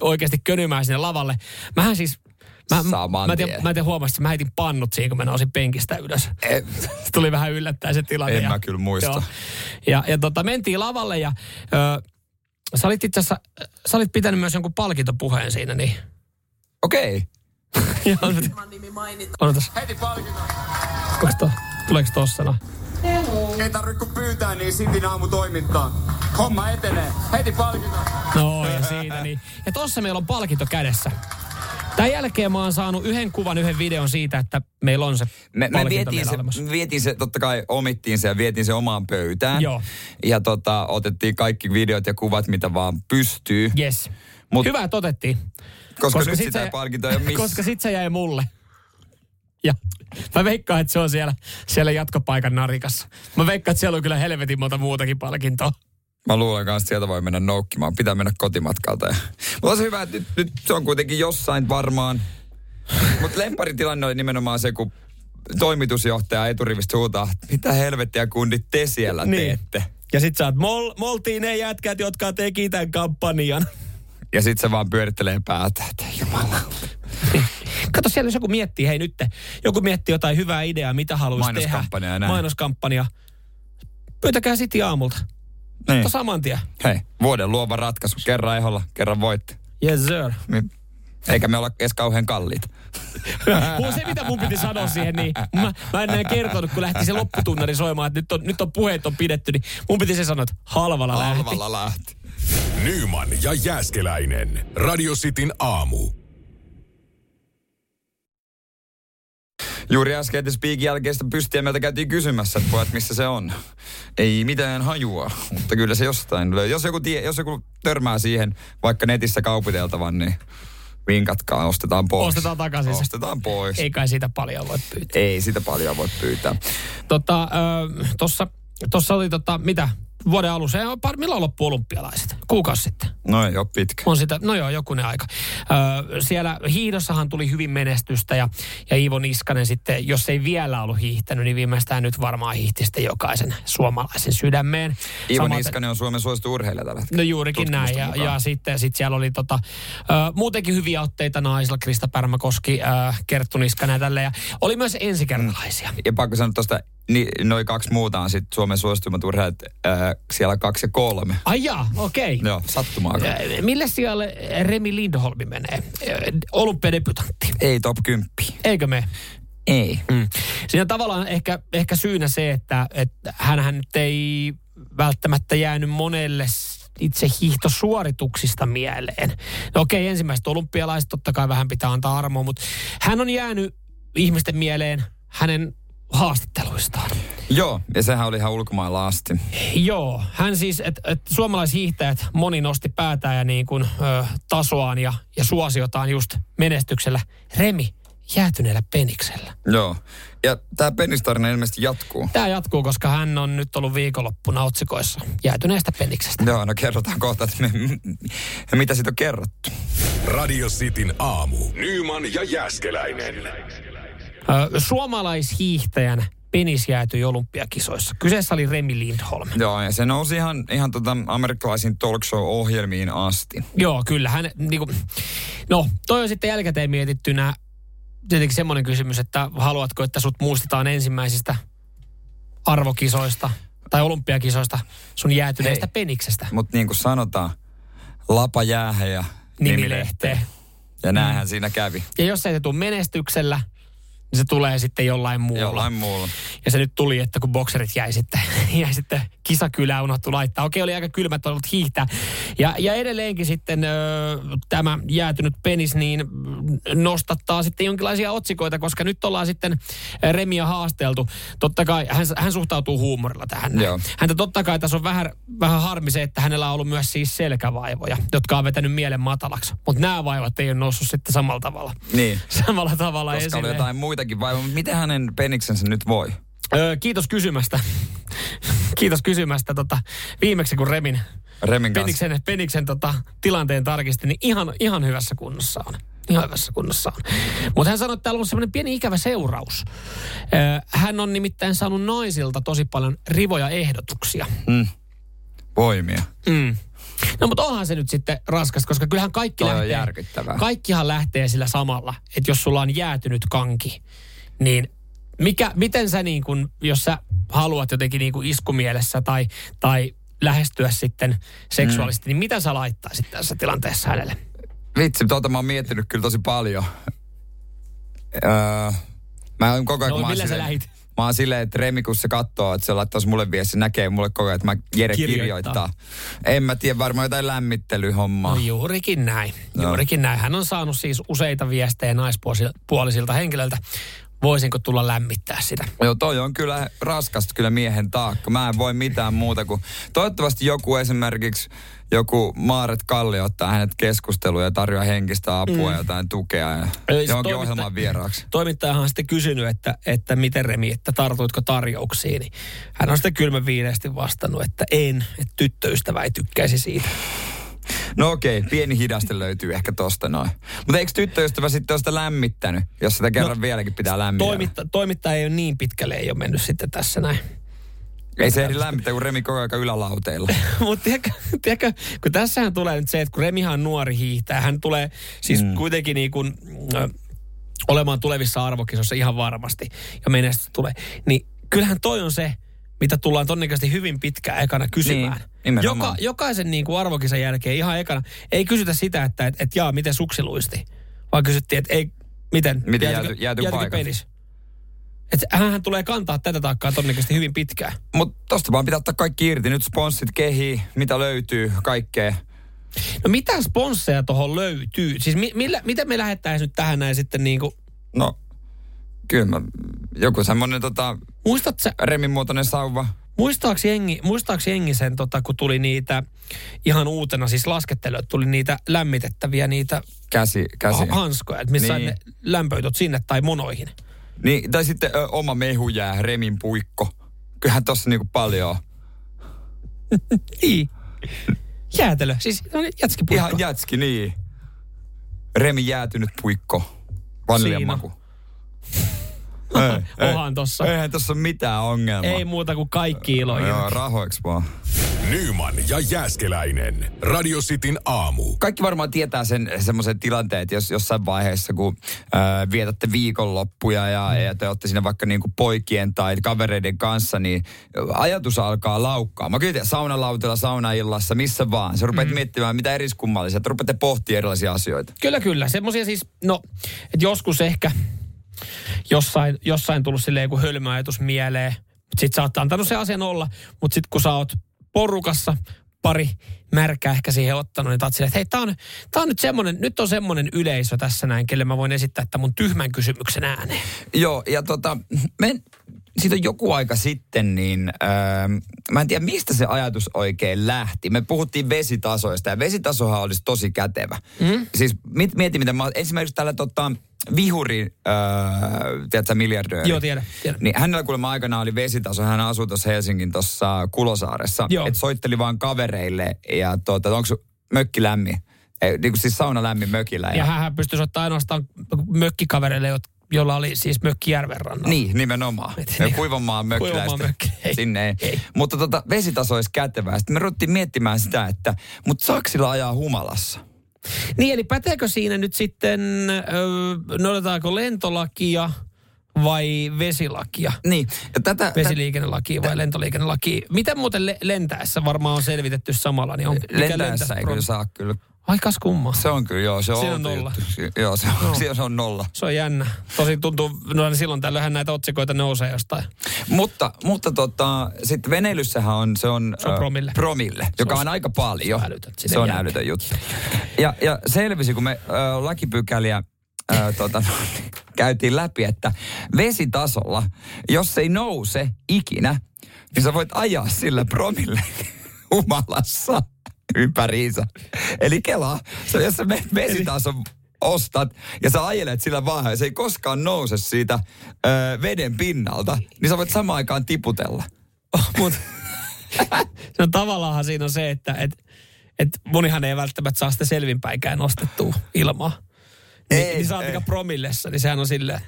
Speaker 2: oikeasti könymään sinne lavalle. Mähän siis... Mä,
Speaker 3: Saman
Speaker 2: mä, en tiedä, mä en tiedä huomasit, että mä heitin pannut siinä, kun mä nousin penkistä ylös. Se tuli vähän yllättäen se tilanne.
Speaker 3: En
Speaker 2: ja,
Speaker 3: mä kyllä muista.
Speaker 2: Joo. Ja, ja tota, mentiin lavalle ja ö, sä olit itse asiassa, sä olit pitänyt myös jonkun palkintopuheen siinä, niin...
Speaker 3: okei.
Speaker 2: Joo, Odotas. Heti palkinto. Tuleeko to, tuleeko tossa no?
Speaker 3: Ei tarvitse kun pyytää, niin Sitin aamu toimittaa. Homma etenee. Heti palkinto.
Speaker 2: No ja siitä niin. Ja tossa meillä on palkinto kädessä. Tämän jälkeen mä oon saanut yhden kuvan, yhden videon siitä, että meillä on se
Speaker 3: Me, me vietiin, se,
Speaker 2: olemassa.
Speaker 3: vietiin se, totta kai omittiin se ja vietiin se omaan pöytään.
Speaker 2: Joo.
Speaker 3: Ja tota, otettiin kaikki videot ja kuvat, mitä vaan pystyy.
Speaker 2: Yes.
Speaker 3: Mut-
Speaker 2: Hyvä, että otettiin.
Speaker 3: Koska, nyt
Speaker 2: sit
Speaker 3: sitä
Speaker 2: se-
Speaker 3: palkintoa ei ole missään.
Speaker 2: Koska sit se jäi mulle. Ja mä veikkaan, että se on siellä, siellä jatkopaikan narikassa. Mä veikkaan, että siellä on kyllä helvetin monta muutakin palkintoa.
Speaker 3: Mä luulen kanssa, että sieltä voi mennä noukkimaan. Pitää mennä kotimatkalta. Mutta on se hyvä, että nyt, nyt se on kuitenkin jossain varmaan. Mutta lempparitilanne oli nimenomaan se, kun toimitusjohtaja eturivistä huutaa, mitä helvettiä kundit te siellä
Speaker 2: Niin.
Speaker 3: teette.
Speaker 2: Ja sit sä oot, mol, moltiin ne jätkät, jotka teki tämän kampanjan.
Speaker 3: Ja sit se vaan pyörittelee päätä, että jumala.
Speaker 2: Kato siellä, jos joku miettii, hei nyt, joku miettii jotain hyvää ideaa, mitä haluaisi tehdä.
Speaker 3: Mainoskampanja näin.
Speaker 2: Mainoskampanja. Pyytäkää City aamulta.
Speaker 3: Niin.
Speaker 2: Niin. saman tien.
Speaker 3: Hei, vuoden luova ratkaisu. Kerran eholla, kerran voitte.
Speaker 2: Yes sir.
Speaker 3: Eikä me olla edes kauhean kalliita.
Speaker 2: Mun se, mitä mun piti sanoa siihen, niin mä, mä en näin kertonut, kun lähti se lopputunnari soimaan, että nyt on, nyt on puheet on pidetty, niin mun piti se sanoa, että halvalla, lähti.
Speaker 3: Halvalla lähti.
Speaker 1: Nyman ja Jääskeläinen. Radio Cityn aamu.
Speaker 3: Juuri äsken että Speakin jälkeistä pystiä meiltä käytiin kysymässä, että pojat, missä se on. Ei mitään hajua, mutta kyllä se jostain löytyy. Jos joku, tie, jos joku törmää siihen vaikka netissä kaupiteltavan, niin vinkatkaa, ostetaan pois.
Speaker 2: Ostetaan takaisin.
Speaker 3: Ostetaan pois. Ei.
Speaker 2: Kai siitä paljon voi pyytää.
Speaker 3: Ei sitä paljon voi pyytää.
Speaker 2: Tota, ö, tossa, tossa oli tota, mitä, vuoden alussa, ja par- milloin loppu olympialaiset? Kuukausi sitten.
Speaker 3: No ei ole pitkä.
Speaker 2: On sitä, no joo, jokunen aika. Ö, siellä hiidossahan tuli hyvin menestystä ja, ja Iivo Niskanen sitten, jos ei vielä ollut hiihtänyt, niin viimeistään nyt varmaan hiihti sitten jokaisen suomalaisen sydämeen.
Speaker 3: Iivo
Speaker 2: Samaten-
Speaker 3: Niskanen on Suomen suosittu urheilija tällä hetkellä.
Speaker 2: No juurikin näin. Ja,
Speaker 3: mukaan.
Speaker 2: ja sitten sit siellä oli tota, ö, muutenkin hyviä otteita naisilla, Krista Pärmäkoski, ö, Kerttu Niskanen ja tälleen. Ja oli myös ensikertalaisia.
Speaker 3: Ja pakko sanoa tuosta, niin, noin kaksi muuta on sitten Suomen suosituimmat urheilijat äh, siellä kaksi ja kolme.
Speaker 2: Ai jaa, okei. Okay.
Speaker 3: Joo, sattumaa.
Speaker 2: Ö, Mille sijalle Remi Lindholmi menee? Ö, Olympiadebutantti.
Speaker 3: Ei top 10.
Speaker 2: Eikö me?
Speaker 3: Ei.
Speaker 2: Mm. Siinä on tavallaan ehkä, ehkä syynä se, että, että hänhän nyt ei välttämättä jäänyt monelle itse hiihtosuorituksista mieleen. No okei, ensimmäiset olympialaiset totta kai vähän pitää antaa armoa, mutta hän on jäänyt ihmisten mieleen hänen haastatteluistaan.
Speaker 3: Joo, ja sehän oli ihan ulkomailla asti.
Speaker 2: Joo, hän siis, että et suomalaishiihtäjät moni nosti päätään ja niin kuin, ö, tasoaan ja, ja suosiotaan just menestyksellä. Remi jäätyneellä peniksellä.
Speaker 3: Joo. Ja tämä penistarina ilmeisesti jatkuu.
Speaker 2: Tämä jatkuu, koska hän on nyt ollut viikonloppuna otsikoissa jäätyneestä peniksestä.
Speaker 3: Joo, no kerrotaan kohta, että me, mitä siitä on kerrottu.
Speaker 1: Radio Cityn aamu. Nyman ja Jääskeläinen.
Speaker 2: Ö, suomalaishiihtäjän penis jäätyi olympiakisoissa. Kyseessä oli Remi Lindholm.
Speaker 3: Joo, ja se nousi ihan, ihan tota amerikkalaisiin talk show-ohjelmiin asti.
Speaker 2: Joo, kyllä. Hän, niin kuin, no, toi on sitten jälkikäteen mietittynä tietenkin semmoinen kysymys, että haluatko, että sut muistetaan ensimmäisistä arvokisoista tai olympiakisoista sun jäätyneestä
Speaker 3: Hei.
Speaker 2: peniksestä
Speaker 3: Mutta niin kuin sanotaan, lapa jäähän ja
Speaker 2: nimilehteen.
Speaker 3: Ja näinhän siinä kävi.
Speaker 2: Ja jos ei se tule menestyksellä, niin se tulee sitten jollain muulla.
Speaker 3: Jollain muulla.
Speaker 2: Ja se nyt tuli, että kun bokserit jäi sitten, jäi sitten kisakylään unohtu laittaa. Okei, oli aika kylmät ollut hiihtää. Ja, ja edelleenkin sitten ö, tämä jäätynyt penis niin nostattaa sitten jonkinlaisia otsikoita, koska nyt ollaan sitten Remia haasteltu. Totta kai hän, hän suhtautuu huumorilla tähän.
Speaker 3: Joo.
Speaker 2: Häntä totta kai tässä on vähän, vähän harmi se, että hänellä on ollut myös siis selkävaivoja, jotka on vetänyt mielen matalaksi. Mutta nämä vaivat ei ole noussut sitten samalla tavalla.
Speaker 3: Niin.
Speaker 2: Samalla tavalla
Speaker 3: Koska oli
Speaker 2: esille.
Speaker 3: jotain muitakin vaivoja. Mutta miten hänen peniksensä nyt voi?
Speaker 2: Öö, kiitos kysymästä. kiitos kysymästä. Tota, viimeksi kun Remin
Speaker 3: Remin kanssa.
Speaker 2: Peniksen, Peniksen tota, tilanteen tarkistin, niin ihan, ihan hyvässä kunnossa on. Ihan hyvässä kunnossa on. Mutta hän sanoi, että täällä on semmoinen pieni ikävä seuraus. Öö, hän on nimittäin saanut naisilta tosi paljon rivoja ehdotuksia.
Speaker 3: Mm. Voimia.
Speaker 2: Mm. No mutta onhan se nyt sitten raskas, koska kyllähän kaikki
Speaker 3: Toi on
Speaker 2: lähtee,
Speaker 3: järkyttävää.
Speaker 2: kaikkihan lähtee sillä samalla, että jos sulla on jäätynyt kanki, niin mikä, miten sä niin kun, jos sä haluat jotenkin niin iskumielessä tai, tai lähestyä sitten seksuaalisesti, mm. niin mitä sä laittaisit tässä tilanteessa hänelle?
Speaker 3: Vitsi, tuota mä oon miettinyt kyllä tosi paljon. Öö, mä oon koko ajan,
Speaker 2: No,
Speaker 3: kun mä
Speaker 2: millä sä
Speaker 3: silleen-
Speaker 2: lähit?
Speaker 3: Mä oon silleen, että Remi, kun se katsoo, että se laittaisi mulle viesti, näkee mulle koko ajan, että mä Jere
Speaker 2: Kirjoittaa.
Speaker 3: kirjoittaa. En mä tiedä, varmaan jotain lämmittelyhommaa.
Speaker 2: No juurikin näin.
Speaker 3: No.
Speaker 2: Juurikin näin. Hän on saanut siis useita viestejä naispuolisilta henkilöiltä. Voisinko tulla lämmittää sitä?
Speaker 3: Joo, toi on kyllä raskasta kyllä miehen taakka. Mä en voi mitään muuta kuin... Toivottavasti joku esimerkiksi, joku Maaret Kalli ottaa hänet keskusteluun ja tarjoaa henkistä apua mm. ja jotain tukea ja
Speaker 2: Ei, se
Speaker 3: johonkin
Speaker 2: toimitta-
Speaker 3: ohjelman vieraaksi.
Speaker 2: Toimittajahan on sitten kysynyt, että, että miten Remi, että tartuitko tarjouksiin. Niin hän on sitten kylmän viileästi vastannut, että en, että tyttöystävä ei tykkäisi siitä.
Speaker 3: No okei, pieni hidaste löytyy ehkä tosta noin. Mutta eikö tyttöystävä sitten ole sitä lämmittänyt, jos sitä kerran no, vieläkin pitää lämmittää?
Speaker 2: Toimitta, toimittaja ei ole niin pitkälle, ei ole mennyt sitten tässä näin.
Speaker 3: Ei se ehdi lämmittää, kun Remi koko ajan ylälauteilla.
Speaker 2: Mutta tiedätkö, tiedätkö, kun tässähän tulee nyt se, että kun Remihan on nuori hiihtää, hän tulee siis mm. kuitenkin niin kuin, ö, olemaan tulevissa arvokisoissa ihan varmasti ja menestys tulee. Niin kyllähän toi on se, mitä tullaan todennäköisesti hyvin pitkään ekana kysymään.
Speaker 3: Niin.
Speaker 2: Joka, jokaisen niin kuin arvokisan jälkeen ihan ekana, ei kysytä sitä, että et, et jaa, miten suksi luisti, vaan kysyttiin, että ei, miten,
Speaker 3: Miten
Speaker 2: jäätykö-
Speaker 3: jääty- jääty
Speaker 2: penis? Että hän tulee kantaa tätä taakkaa todennäköisesti hyvin pitkään.
Speaker 3: Mutta tosta vaan pitää ottaa kaikki irti. Nyt sponssit kehii, mitä löytyy, kaikkea.
Speaker 2: No mitä sponsseja tuohon löytyy? Siis mi- millä, miten me lähettäisiin nyt tähän näin sitten niin kuin,
Speaker 3: No, kyllä mä, joku semmonen tota,
Speaker 2: muistat sä,
Speaker 3: Remin muotoinen sauva.
Speaker 2: muistaaks jengi, muistaaks jengi sen, tota, kun tuli niitä ihan uutena, siis laskettelu, että tuli niitä lämmitettäviä niitä
Speaker 3: Käsi, käsi.
Speaker 2: ha- hanskoja, että missä
Speaker 3: Niin.
Speaker 2: ne lämpöityt sinne tai monoihin.
Speaker 3: Niin, tai sitten ö, oma mehujää, Remin puikko. Kyllähän tossa niinku paljon on.
Speaker 2: Niin. Jäätelö, siis no, niin, jätskipuikko.
Speaker 3: Ihan jätski, niin. Remi jäätynyt puikko. Vaniljan maku. Ei,
Speaker 2: Onhan tossa.
Speaker 3: Eihän tossa ole mitään ongelmaa.
Speaker 2: Ei muuta kuin kaikki ilo.
Speaker 3: Joo, rahoiksi vaan.
Speaker 1: Nyman ja Jääskeläinen. Radio Cityn aamu.
Speaker 3: Kaikki varmaan tietää sen semmoisen tilanteen, että jos jossain vaiheessa, kun ää, vietätte viikonloppuja ja, ja te olette siinä vaikka niinku poikien tai kavereiden kanssa, niin ajatus alkaa laukkaa. Mä kyllä saunalautilla, saunaillassa, missä vaan. Sä rupeat mm. miettimään mitä eriskummallisia, että rupeatte pohtimaan erilaisia asioita.
Speaker 2: Kyllä, kyllä. Semmoisia siis, no, että joskus ehkä jossain, jossain tullut silleen joku hölmöajatus mieleen. Mutta sit sä oot antanut se asian olla, mutta sit kun sä oot porukassa, pari märkää ehkä siihen ottanut, niin taat silleen, että hei, tää on, tää on nyt semmonen, nyt on semmonen yleisö tässä näin, kelle mä voin esittää tämän mun tyhmän kysymyksen ääneen.
Speaker 3: Joo, ja tota, me, siitä on joku aika sitten, niin öö, mä en tiedä mistä se ajatus oikein lähti. Me puhuttiin vesitasoista ja vesitasohan olisi tosi kätevä. Mm. Siis mit, mieti, miten mä esimerkiksi tällä tota, vihuri, öö, tiedätkö, miljardööri.
Speaker 2: Joo, tiedän, tiedän.
Speaker 3: Niin hänellä kuulemma aikana oli vesitaso, hän asui tuossa Helsingin tuossa Kulosaaressa.
Speaker 2: Joo.
Speaker 3: Että soitteli vaan kavereille ja tota, onko mökki lämmin? Ei, niin kuin siis sauna lämmin mökillä.
Speaker 2: Ja hän pystyisi ottaa ainoastaan mökkikavereille, jot- jolla oli siis mökki järven rannalla.
Speaker 3: Niin, nimenomaan.
Speaker 2: Et niin.
Speaker 3: Kuivanmaan mökkiläistä.
Speaker 2: Kuivanmaan mökki, ei.
Speaker 3: Sinne ei.
Speaker 2: Ei.
Speaker 3: Mutta tota, vesitaso olisi kätevää. Sitten me ruvettiin miettimään sitä, että mutta saako sillä ajaa humalassa?
Speaker 2: Niin, eli päteekö siinä nyt sitten, öö, noudataanko lentolakia vai vesilakia?
Speaker 3: Niin, ja tätä...
Speaker 2: Vesiliikennelaki vai lentoliikennelaki? Miten muuten le- lentäessä varmaan on selvitetty samalla? Niin on,
Speaker 3: tä- lentäessä ei kyllä saa kyllä.
Speaker 2: Ai kas kumma.
Speaker 3: Se on kyllä, joo, se on
Speaker 2: Siinä on nolla.
Speaker 3: juttu. Si- Joo, se on,
Speaker 2: Joo.
Speaker 3: se on nolla.
Speaker 2: Se on jännä. Tosi tuntuu, no silloin tällöinhän näitä otsikoita nousee jostain.
Speaker 3: Mutta, mutta tota, sitten veneilyssähän on, se on...
Speaker 2: Se on promille.
Speaker 3: promille, joka
Speaker 2: on-
Speaker 3: on aika paljon.
Speaker 2: se on älytön,
Speaker 3: Se on älytön juttu. Ja, ja selvisi, kun me ö, lakipykäliä ö, tota, no, käytiin läpi, että vesitasolla, jos ei nouse ikinä, niin sä voit ajaa sillä promille humalassa ympäriinsä. Eli kelaa, sä, jos sä menet vesitason ostat ja sä ajelet sillä vaan ja se ei koskaan nouse siitä ö, veden pinnalta, niin sä voit samaan aikaan tiputella.
Speaker 2: Mutta no tavallaan siinä on se, että et, et monihan ei välttämättä saa sitä selvinpäikään nostettua ilmaa. Niin,
Speaker 3: Ei,
Speaker 2: niin saatika
Speaker 3: ei.
Speaker 2: promillessa, niin sehän on silleen.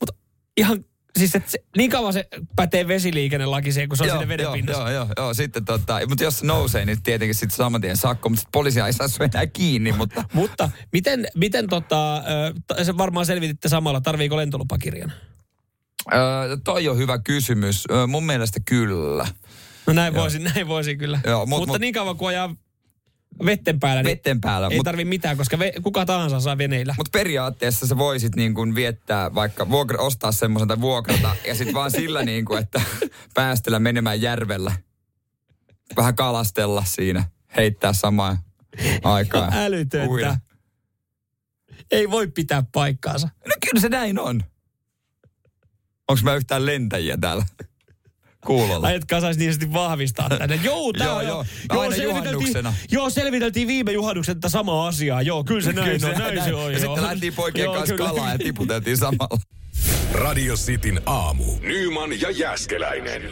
Speaker 2: Mutta ihan, siis että se, niin kauan se pätee vesiliikennelaki siihen, kun se on siinä veden
Speaker 3: joo,
Speaker 2: pinnassa.
Speaker 3: joo, joo, joo, sitten tota, mutta jos se nousee, niin tietenkin sitten saman tien sakko, mutta poliisia ei saa enää kiinni, mutta
Speaker 2: Mutta miten, miten tota, se varmaan selvititte samalla, tarviiko lentolupakirjan?
Speaker 3: öö, toi on hyvä kysymys. Öö, mun mielestä kyllä.
Speaker 2: No näin voisin, näin voisin kyllä.
Speaker 3: Joo, mut-
Speaker 2: Mutta
Speaker 3: mut-
Speaker 2: niin kauan kuin ajaa vetten päällä, niin
Speaker 3: vetten päällä.
Speaker 2: ei
Speaker 3: Mut-
Speaker 2: tarvi mitään, koska ve, kuka tahansa saa veneillä.
Speaker 3: Mutta periaatteessa sä voisit niin kuin viettää vaikka vuokra, ostaa semmoisen tai vuokrata ja sitten vaan sillä niin kuin, että päästellä menemään järvellä. Vähän kalastella siinä, heittää samaan aikaan.
Speaker 2: Älytöntä.
Speaker 3: Uida.
Speaker 2: Ei voi pitää paikkaansa.
Speaker 3: No kyllä se näin on. Onko mä yhtään lentäjiä täällä kuulolla?
Speaker 2: Ai, etkä saisi niin sanotusti vahvistaa tänne. Joo, tää
Speaker 3: Joo,
Speaker 2: on
Speaker 3: joo.
Speaker 2: joo
Speaker 3: Aina
Speaker 2: selviteltiin, joo, selviteltiin viime juhannuksen tätä samaa asiaa. Joo, kyllä se näin on, näin se on.
Speaker 3: Ja
Speaker 2: joo.
Speaker 3: sitten lähtiin poikien
Speaker 2: Joo,
Speaker 3: kanssa
Speaker 2: kyllä.
Speaker 3: kalaa ja tiputeltiin samalla.
Speaker 1: Radio Cityn aamu. Nyman ja Jäskeläinen.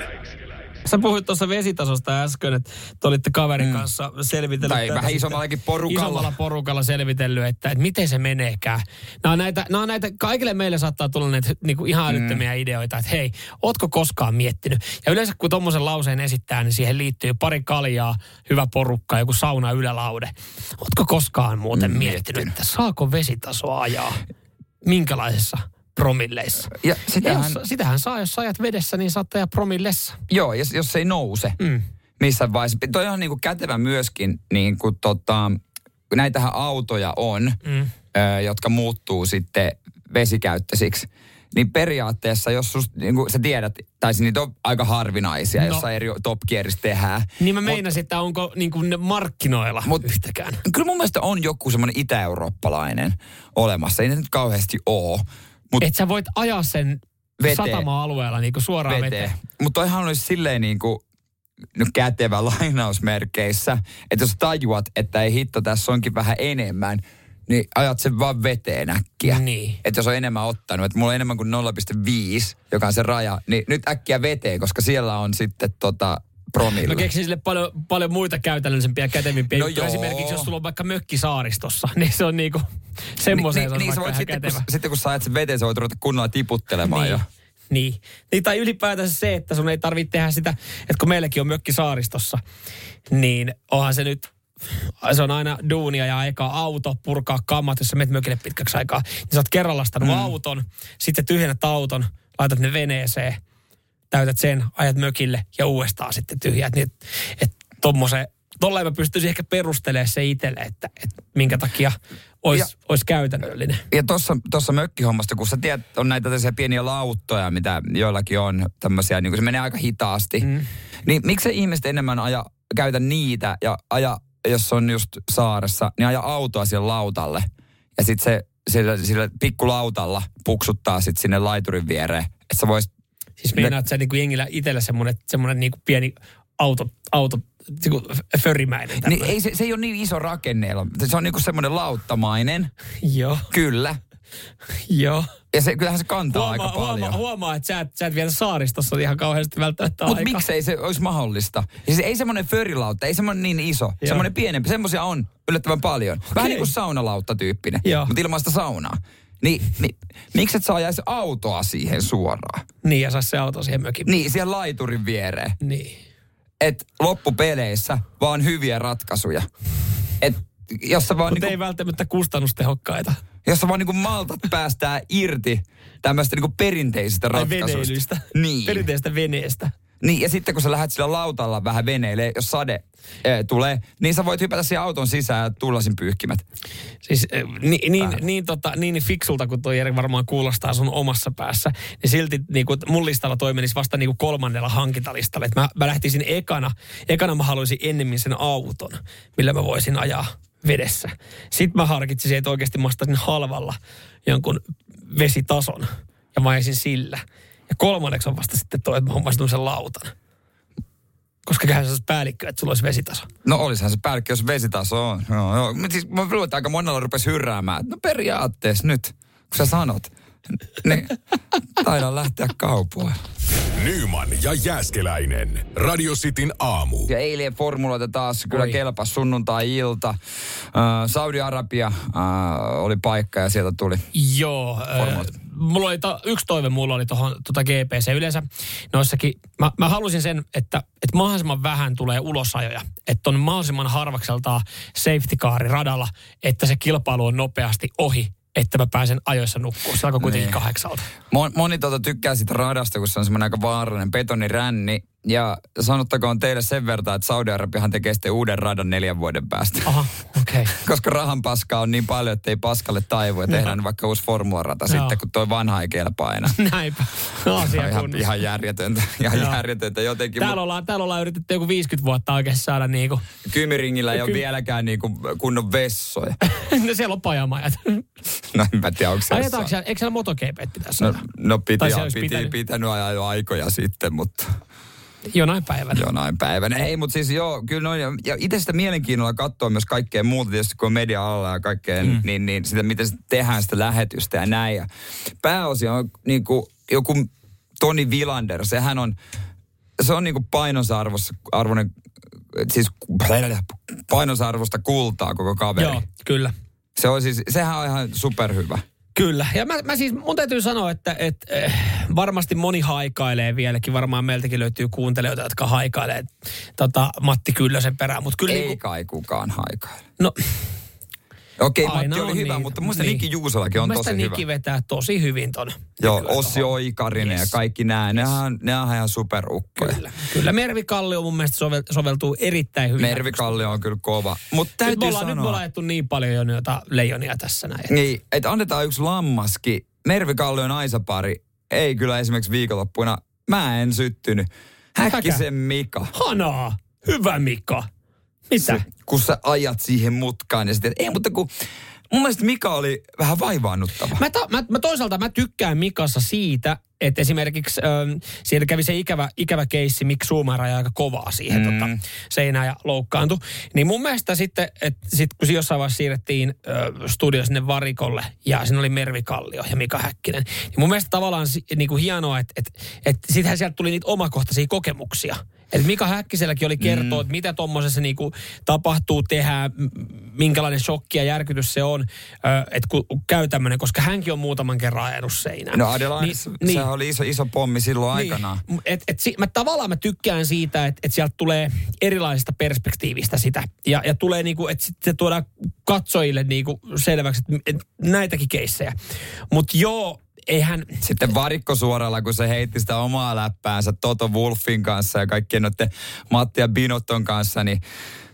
Speaker 2: Sä puhuit tuossa vesitasosta äsken, että te olitte kaverin kanssa selvitellyt.
Speaker 3: Tai vähän isommallakin porukalla.
Speaker 2: Isommalla porukalla selvitellyt, että, että miten se meneekään. Nämä on näitä, nämä on näitä, kaikille meille saattaa tulla näitä niin kuin ihan älyttömiä mm. ideoita, että hei, ootko koskaan miettinyt? Ja yleensä kun tuommoisen lauseen esittää, niin siihen liittyy pari kaljaa, hyvä porukka, joku sauna ylälaude. Ootko koskaan muuten
Speaker 3: Mm,
Speaker 2: miettinyt, että saako vesitasoa ajaa? Minkälaisissa promilleissa?
Speaker 3: Ja
Speaker 2: Ja
Speaker 3: sitähän,
Speaker 2: jos, sitähän saa, jos ajat vedessä, niin saat ajaa promillessa.
Speaker 3: joo, jos, jos se ei nouse
Speaker 2: Mm.
Speaker 3: missään vaiheessa. Toi on niinku kätevä myöskin, niin kuin tota, näitähän autoja on,
Speaker 2: Mm.
Speaker 3: ö, jotka muuttuu sitten vesikäyttöisiksi. Niin periaatteessa, jos sus, niin kuin sä tiedät, tai siis niitä on aika harvinaisia,
Speaker 2: No.
Speaker 3: jossain eri Top Gearissa tehdään.
Speaker 2: Niin mä meinasin, että onko niin kuin ne markkinoilla
Speaker 3: Mut-
Speaker 2: yhtäkään.
Speaker 3: Kyllä mun mielestä on joku semmoinen itä-eurooppalainen olemassa. Ei ne nyt kauheasti oo. Mutta
Speaker 2: Että sä voit ajaa sen
Speaker 3: Veteen.
Speaker 2: satama-alueella niin kuin suoraan veteen.
Speaker 3: veteen. Mutta toihan olisi silleen niin kuin, no kätevä lainausmerkeissä, että jos tajuat, että ei hitto, tässä onkin vähän enemmän, niin ajat sen vaan veteen äkkiä.
Speaker 2: Niin.
Speaker 3: Että jos on enemmän ottanut, että mulla on enemmän kuin 0,5, joka on se raja, niin nyt äkkiä veteen, koska siellä on sitten tota promille.
Speaker 2: Mä keksin sille paljon, paljon muita käytännöllisempiä ja kätevimpiä
Speaker 3: No
Speaker 2: juttuja. Esimerkiksi jos sulla on vaikka mökki saaristossa, niin se on niinku semmoiseen
Speaker 3: niin,
Speaker 2: se on
Speaker 3: niin,
Speaker 2: vaikka
Speaker 3: sitten,
Speaker 2: kätevä.
Speaker 3: kun, sitten kun sä ajat sen veteen, sä voit ruveta kunnolla tiputtelemaan
Speaker 2: Niin.
Speaker 3: jo.
Speaker 2: Niin. niin. Tai ylipäätänsä se, että sun ei tarvitse tehdä sitä, että kun meilläkin on mökki saaristossa, niin onhan se nyt, se on aina duunia ja aikaa auto, purkaa kammat, jos sä menet mökille pitkäksi aikaa. Niin sä oot kerran lastanut mm. auton, sitten tyhjennät auton, laitat ne veneeseen, täytät sen, ajat mökille ja uudestaan sitten tyhjät. Niin, että et tolleen mä pystyisin ehkä perustelemaan se itselle, että, että minkä takia olisi, olisi käytännöllinen.
Speaker 3: Ja tuossa tossa mökkihommasta, kun sä tiedät, on näitä tällaisia pieniä lauttoja, mitä joillakin on tämmöisiä, niin kuin se menee aika hitaasti. Mm. Niin miksi ihmiset enemmän aja, käytä niitä ja aja, jos on just saaressa, niin aja autoa siihen lautalle. Ja sitten se sillä, sillä pikkulautalla puksuttaa sitten sinne laiturin viereen. Että sä vois,
Speaker 2: Siis meinaat sä niin kuin jengillä itsellä semmoinen, semmoinen niin kuin pieni auto, auto niin förimäinen
Speaker 3: niin ei, se, se ei ole niin iso rakenneella. Se on niinku semmoinen lauttamainen,
Speaker 2: Joo,
Speaker 3: kyllä.
Speaker 2: joo.
Speaker 3: Ja se, kyllähän se kantaa
Speaker 2: Huomaa,
Speaker 3: aika paljon.
Speaker 2: huomaa, huomaa, että sä et, sä et vielä saaristossa ihan kauheasti välttämättä
Speaker 3: Mutta miksei se olisi mahdollista? Ja se ei semmoinen förilautta, ei semmoinen niin iso. Semmoinen pienempi. Semmoisia on yllättävän paljon. Vähän
Speaker 2: Okei.
Speaker 3: niin kuin saunalautta tyyppinen,
Speaker 2: Joo.
Speaker 3: mutta ilman sitä saunaa. Niin mi, miksi et sä ajaisi autoa siihen suoraan?
Speaker 2: Niin, ja saisi se auto siihen mökin.
Speaker 3: Niin, siihen laiturin viereen.
Speaker 2: Niin.
Speaker 3: Et loppupeleissä vaan hyviä ratkaisuja. Et jos sä vaan,
Speaker 2: Mutta
Speaker 3: niinku,
Speaker 2: ei välttämättä kustannustehokkaita.
Speaker 3: jos sä vaan niinku maltat päästää irti tämmöistä niinku perinteisistä ratkaisuista.
Speaker 2: veneilystä.
Speaker 3: Niin.
Speaker 2: Perinteistä veneestä.
Speaker 3: Niin, ja sitten kun sä lähdet sillä lautalla vähän veneille, jos sade e, tulee, niin sä voit hypätä siihen auton sisään ja tullasin pyyhkimät.
Speaker 2: Siis eh, niin, niin, niin, tota, niin fiksulta kuin tuo Jere varmaan kuulostaa sun omassa päässä, niin silti niin kuin mun listalla toi menisi vasta niin kuin kolmannella hankintalistalla. Et mä, mä lähtisin ekana, ekana mä haluaisin ennemmin sen auton, millä mä voisin ajaa vedessä. Sitten mä harkitsisin, että oikeasti mä ostaisin halvalla jonkun vesitason ja mä ajasin sillä. Ja kolmanneksi on vasta sitten toi, että mä hommaisin sen lautan. Koska kyllähän se päällikkö, että sulla olisi vesitaso.
Speaker 3: No olisihan se päällikkö, jos vesitaso on. Joo, joo. Siis mä luulen, että aika monella rupesi hyrräämään. No periaatteessa nyt, kun sä sanot, niin taidaan lähteä kaupoille.
Speaker 1: Nyman ja Jääskeläinen. Radio Cityn aamu.
Speaker 3: Ja eilen formuloita taas kyllä
Speaker 2: Oi.
Speaker 3: kelpas sunnuntai-ilta. Äh, Saudi-Arabia äh, oli paikka ja sieltä tuli.
Speaker 2: Joo. Äh,
Speaker 3: Formulat.
Speaker 2: mulla oli to, yksi toive mulla oli tuohon tuota GPC. Yleensä noissakin, mä, mä halusin sen, että, että mahdollisimman vähän tulee ulosajoja. Että on mahdollisimman harvakseltaan safety radalla, että se kilpailu on nopeasti ohi, että mä pääsen ajoissa nukkumaan. Se alkoi kuitenkin
Speaker 3: Niin.
Speaker 2: kahdeksalta.
Speaker 3: Moni, moni tota tykkää siitä radasta, kun se on semmoinen aika vaarallinen betoniränni. Ja sanottakoon teille sen verran, että Saudi-Arabiahan tekee sitten uuden radan neljän vuoden päästä.
Speaker 2: Aha, okei. Okay.
Speaker 3: Koska rahan paskaa on niin paljon, että ei paskalle taivu ja tehdään vaikka uusi formularata
Speaker 2: Joo.
Speaker 3: sitten, kun toi vanha ei kelpaa enää.
Speaker 2: Näinpä.
Speaker 3: On
Speaker 2: Asia
Speaker 3: ihan, ihan järjetöntä, ihan
Speaker 2: Joo.
Speaker 3: järjetöntä jotenkin.
Speaker 2: Täällä ollaan, täällä ollaan yritetty joku 50 vuotta oikein saada niinku,
Speaker 3: Kymiringillä ei ole
Speaker 2: Ky-
Speaker 3: vieläkään niinku kunnon vessoja.
Speaker 2: no siellä on pajamajat.
Speaker 3: No en mä tiedä, onko se
Speaker 2: Ajetaanko siellä, eikö siellä motokeipet pitäisi
Speaker 3: No, no piti, piti,
Speaker 2: pitänyt.
Speaker 3: pitänyt ajaa jo aikoja sitten, mutta
Speaker 2: Jonain päivänä.
Speaker 3: jonain päivänä. Ei, mutta siis joo, kyllä noin. Ja, ja itse sitä mielenkiinnolla katsoa myös kaikkea muuta, tietysti kun on media alla ja kaikkea, mm. niin, niin sitä, miten sitä tehdään sitä lähetystä ja näin. Ja pääosia on niin kuin joku Toni Vilander, sehän on, se on niin kuin painosarvossa, arvoinen, siis painosarvosta kultaa koko kaveri.
Speaker 2: Joo, kyllä.
Speaker 3: Se on siis, sehän on ihan superhyvä.
Speaker 2: Kyllä. Ja mä, mä siis, mun täytyy sanoa, että, että eh, varmasti moni haikailee vieläkin. Varmaan meiltäkin löytyy kuuntelijoita, jotka haikailee tota, Matti Kyllösen perään. Mutta kyllä
Speaker 3: Ei
Speaker 2: niinku,
Speaker 3: kai kukaan haikaile.
Speaker 2: no,
Speaker 3: Okei,
Speaker 2: aina
Speaker 3: Matti oli hyvä,
Speaker 2: niin.
Speaker 3: mutta muista
Speaker 2: Niin.
Speaker 3: Niki Juusalakin on tosi
Speaker 2: mielestä
Speaker 3: hyvä.
Speaker 2: Niki vetää tosi hyvin ton.
Speaker 3: Joo, Ossi. Oikarinen
Speaker 2: Yes.
Speaker 3: ja kaikki nämä. Ne on, ne on ihan superukkoja.
Speaker 2: Kyllä. Kyllä Mervi Kallio mun mielestä sovel, soveltuu erittäin hyvin.
Speaker 3: Mervi Kallio on kyllä kova. Mutta
Speaker 2: Nyt me,
Speaker 3: täytyy
Speaker 2: ollaan, nyt me
Speaker 3: sanoa,
Speaker 2: ollaan niin paljon jo noita leijonia tässä näin.
Speaker 3: niin, että annetaan yksi lammaskin. Mervi Kallion Aisa-pari ei kyllä esimerkiksi viikonloppuina, mä en syttynyt. Häkkisen Mika.
Speaker 2: Hanaa! Hyvä Mika. Mitä?
Speaker 3: Se, kun sä ajat siihen mutkaan ja sitten, ei mutta kun mun mielestä Mika oli vähän vaivaannuttava.
Speaker 2: Mä, ta, mä, mä toisaalta mä tykkään Mikassa siitä, että esimerkiksi ähm, siellä kävi se ikävä, ikävä keissi, Mik Suumar ajoi aika kovaa siihen mm. tota, seinään ja loukkaantui. Niin mun mielestä sitten, että sit kun jossain vaiheessa siirrettiin äh, studio sinne varikolle ja siinä oli Mervi Kallio ja Mika Häkkinen, niin mun mielestä tavallaan niin kuin hienoa, että et, et sittenhän sieltä tuli niitä omakohtaisia kokemuksia. Et Mika Häkkiselläkin oli kertoa, mm. että mitä tuommoisessa niinku tapahtuu, tehdään, m- minkälainen shokki ja järkytys se on, että kun käy tämmöinen, koska hänkin on muutaman kerran ajanut seinään.
Speaker 3: No Adelaide, niin, sehän oli iso, iso pommi silloin aikanaan.
Speaker 2: Niin, et, et, si, mä tavallaan mä tykkään siitä, että et sieltä tulee erilaisesta perspektiivistä sitä. Ja, ja tulee niinku, että sitten se tuodaan katsojille niinku selväksi, että et näitäkin keissejä. Mutta joo, eihän...
Speaker 3: Sitten varikko suoralla, kun se heitti sitä omaa läppäänsä Toto Wolfin kanssa ja kaikkien noiden Matti ja Binotton kanssa, niin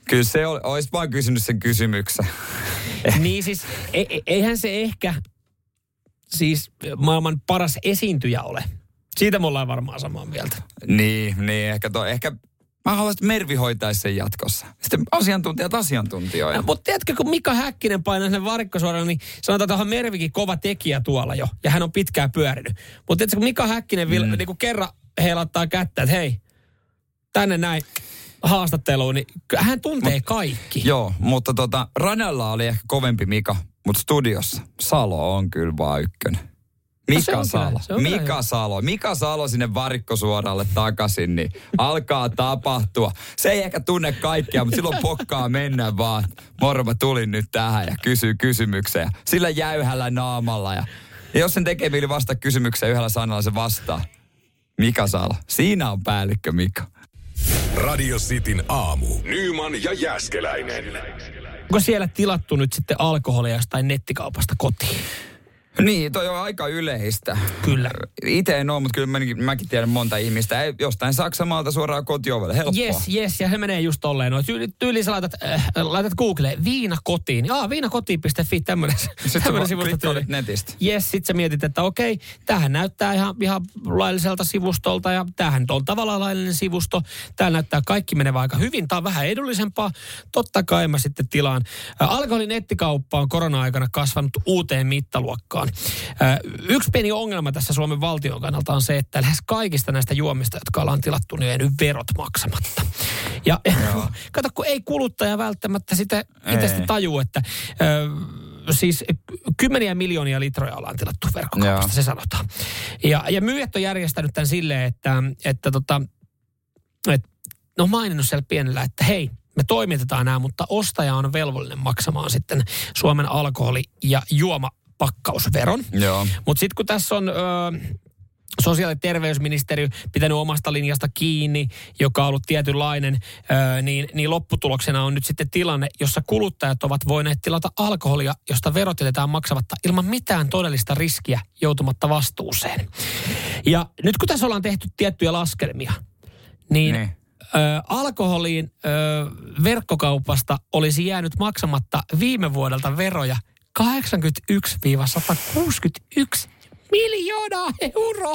Speaker 3: kyllä se ol, olisi vaan kysynyt sen kysymyksen.
Speaker 2: niin siis, e, e, eihän se ehkä siis maailman paras esiintyjä ole. Siitä me ollaan varmaan samaa mieltä.
Speaker 3: niin, niin ehkä, to, ehkä mä haluaisin, että Mervi hoitaisi sen jatkossa. Sitten asiantuntijat asiantuntijoina.
Speaker 2: No, mutta tiedätkö, kun Mika Häkkinen painaa sinne varikkosuoraan, niin sanotaan, että onhan Mervikin kova tekijä tuolla jo. Ja hän on pitkään pyörinyt. Mutta tiedätkö, kun Mika Häkkinen vil, mm. niin kuin kerran heilattaa kättä, että hei, tänne näin haastatteluun, niin hän tuntee Mut, kaikki.
Speaker 3: Joo, mutta tota, radalla oli ehkä kovempi Mika, mutta studiossa Salo on kyllä vaan ykkönen.
Speaker 2: No
Speaker 3: Mika
Speaker 2: on
Speaker 3: Salo.
Speaker 2: kyllä-
Speaker 3: Mika
Speaker 2: hyvä.
Speaker 3: Salo. Mika Salo sinne varikkosuoralle takaisin, niin alkaa tapahtua. Se ei ehkä tunne kaikkea, mutta silloin pokkaa mennä vaan. Moro, mä tulin nyt tähän ja kysyy kysymyksiä. Sillä jäyhällä naamalla. Ja, ja jos sen tekee mieli vasta kysymykseen yhdellä sanalla, se vastaa. Mika Salo. Siinä on päällikkö Mika.
Speaker 1: Radio Cityn aamu. Nyman ja Jäskeläinen.
Speaker 2: Onko siellä tilattu nyt sitten alkoholia jostain nettikaupasta kotiin?
Speaker 3: Niin, toi on aika yleistä.
Speaker 2: Kyllä.
Speaker 3: Itse en ole, mutta kyllä mäkin, mäkin tiedän monta ihmistä. Ei, jostain Saksamaalta suoraan kotiovelle. Helppoa.
Speaker 2: Yes, yes, ja se menee just tolleen. No, tyyli, tyyli sä laitat, äh, laitat Googleen viina kotiin. Aa, viinakotiin.fi, tämmönen,
Speaker 3: Sitten
Speaker 2: sivusto
Speaker 3: netistä.
Speaker 2: Yes, sit sä mietit, että okei, tämähän näyttää ihan, ihan lailliselta sivustolta ja tämähän nyt on tavallaan laillinen sivusto. Tää näyttää kaikki menevä aika hyvin. Tää on vähän edullisempaa. Totta kai mä sitten tilaan. Ä, Alkoholin nettikauppa on korona-aikana kasvanut uuteen mittaluokkaan. Ä, Yksi pieni ongelma tässä Suomen valtion kannalta on se, että lähes kaikista näistä juomista, jotka ollaan tilattu, niin on jäänyt verot maksamatta. Ja kato, kun ei kuluttaja välttämättä sitä itse
Speaker 3: Ei.
Speaker 2: tajuu, että siis kymmeniä miljoonia litroja ollaan tilattu verkkokaupasta,
Speaker 3: Joo.
Speaker 2: se sanotaan. Ja, ja myyjät on järjestänyt tämän silleen, että, että tota, et, no maininnut siellä pienellä, että hei, me toimitetaan nämä, mutta ostaja on velvollinen maksamaan sitten Suomen alkoholi- ja juomapakkausveron.
Speaker 3: Joo.
Speaker 2: Mutta sitten kun tässä on... Ö, sosiaali- ja terveysministeriö pitänyt omasta linjasta kiinni, joka on ollut tietynlainen, ö, niin, niin lopputuloksena on nyt sitten tilanne, jossa kuluttajat ovat voineet tilata alkoholia, josta verot jätetään maksamatta ilman mitään todellista riskiä joutumatta vastuuseen. Ja nyt kun tässä ollaan tehty tiettyjä laskelmia, niin,
Speaker 3: Niin.
Speaker 2: Ö, alkoholiin ö, verkkokaupasta olisi jäänyt maksamatta viime vuodelta veroja 81-161 miljoonaa euroa.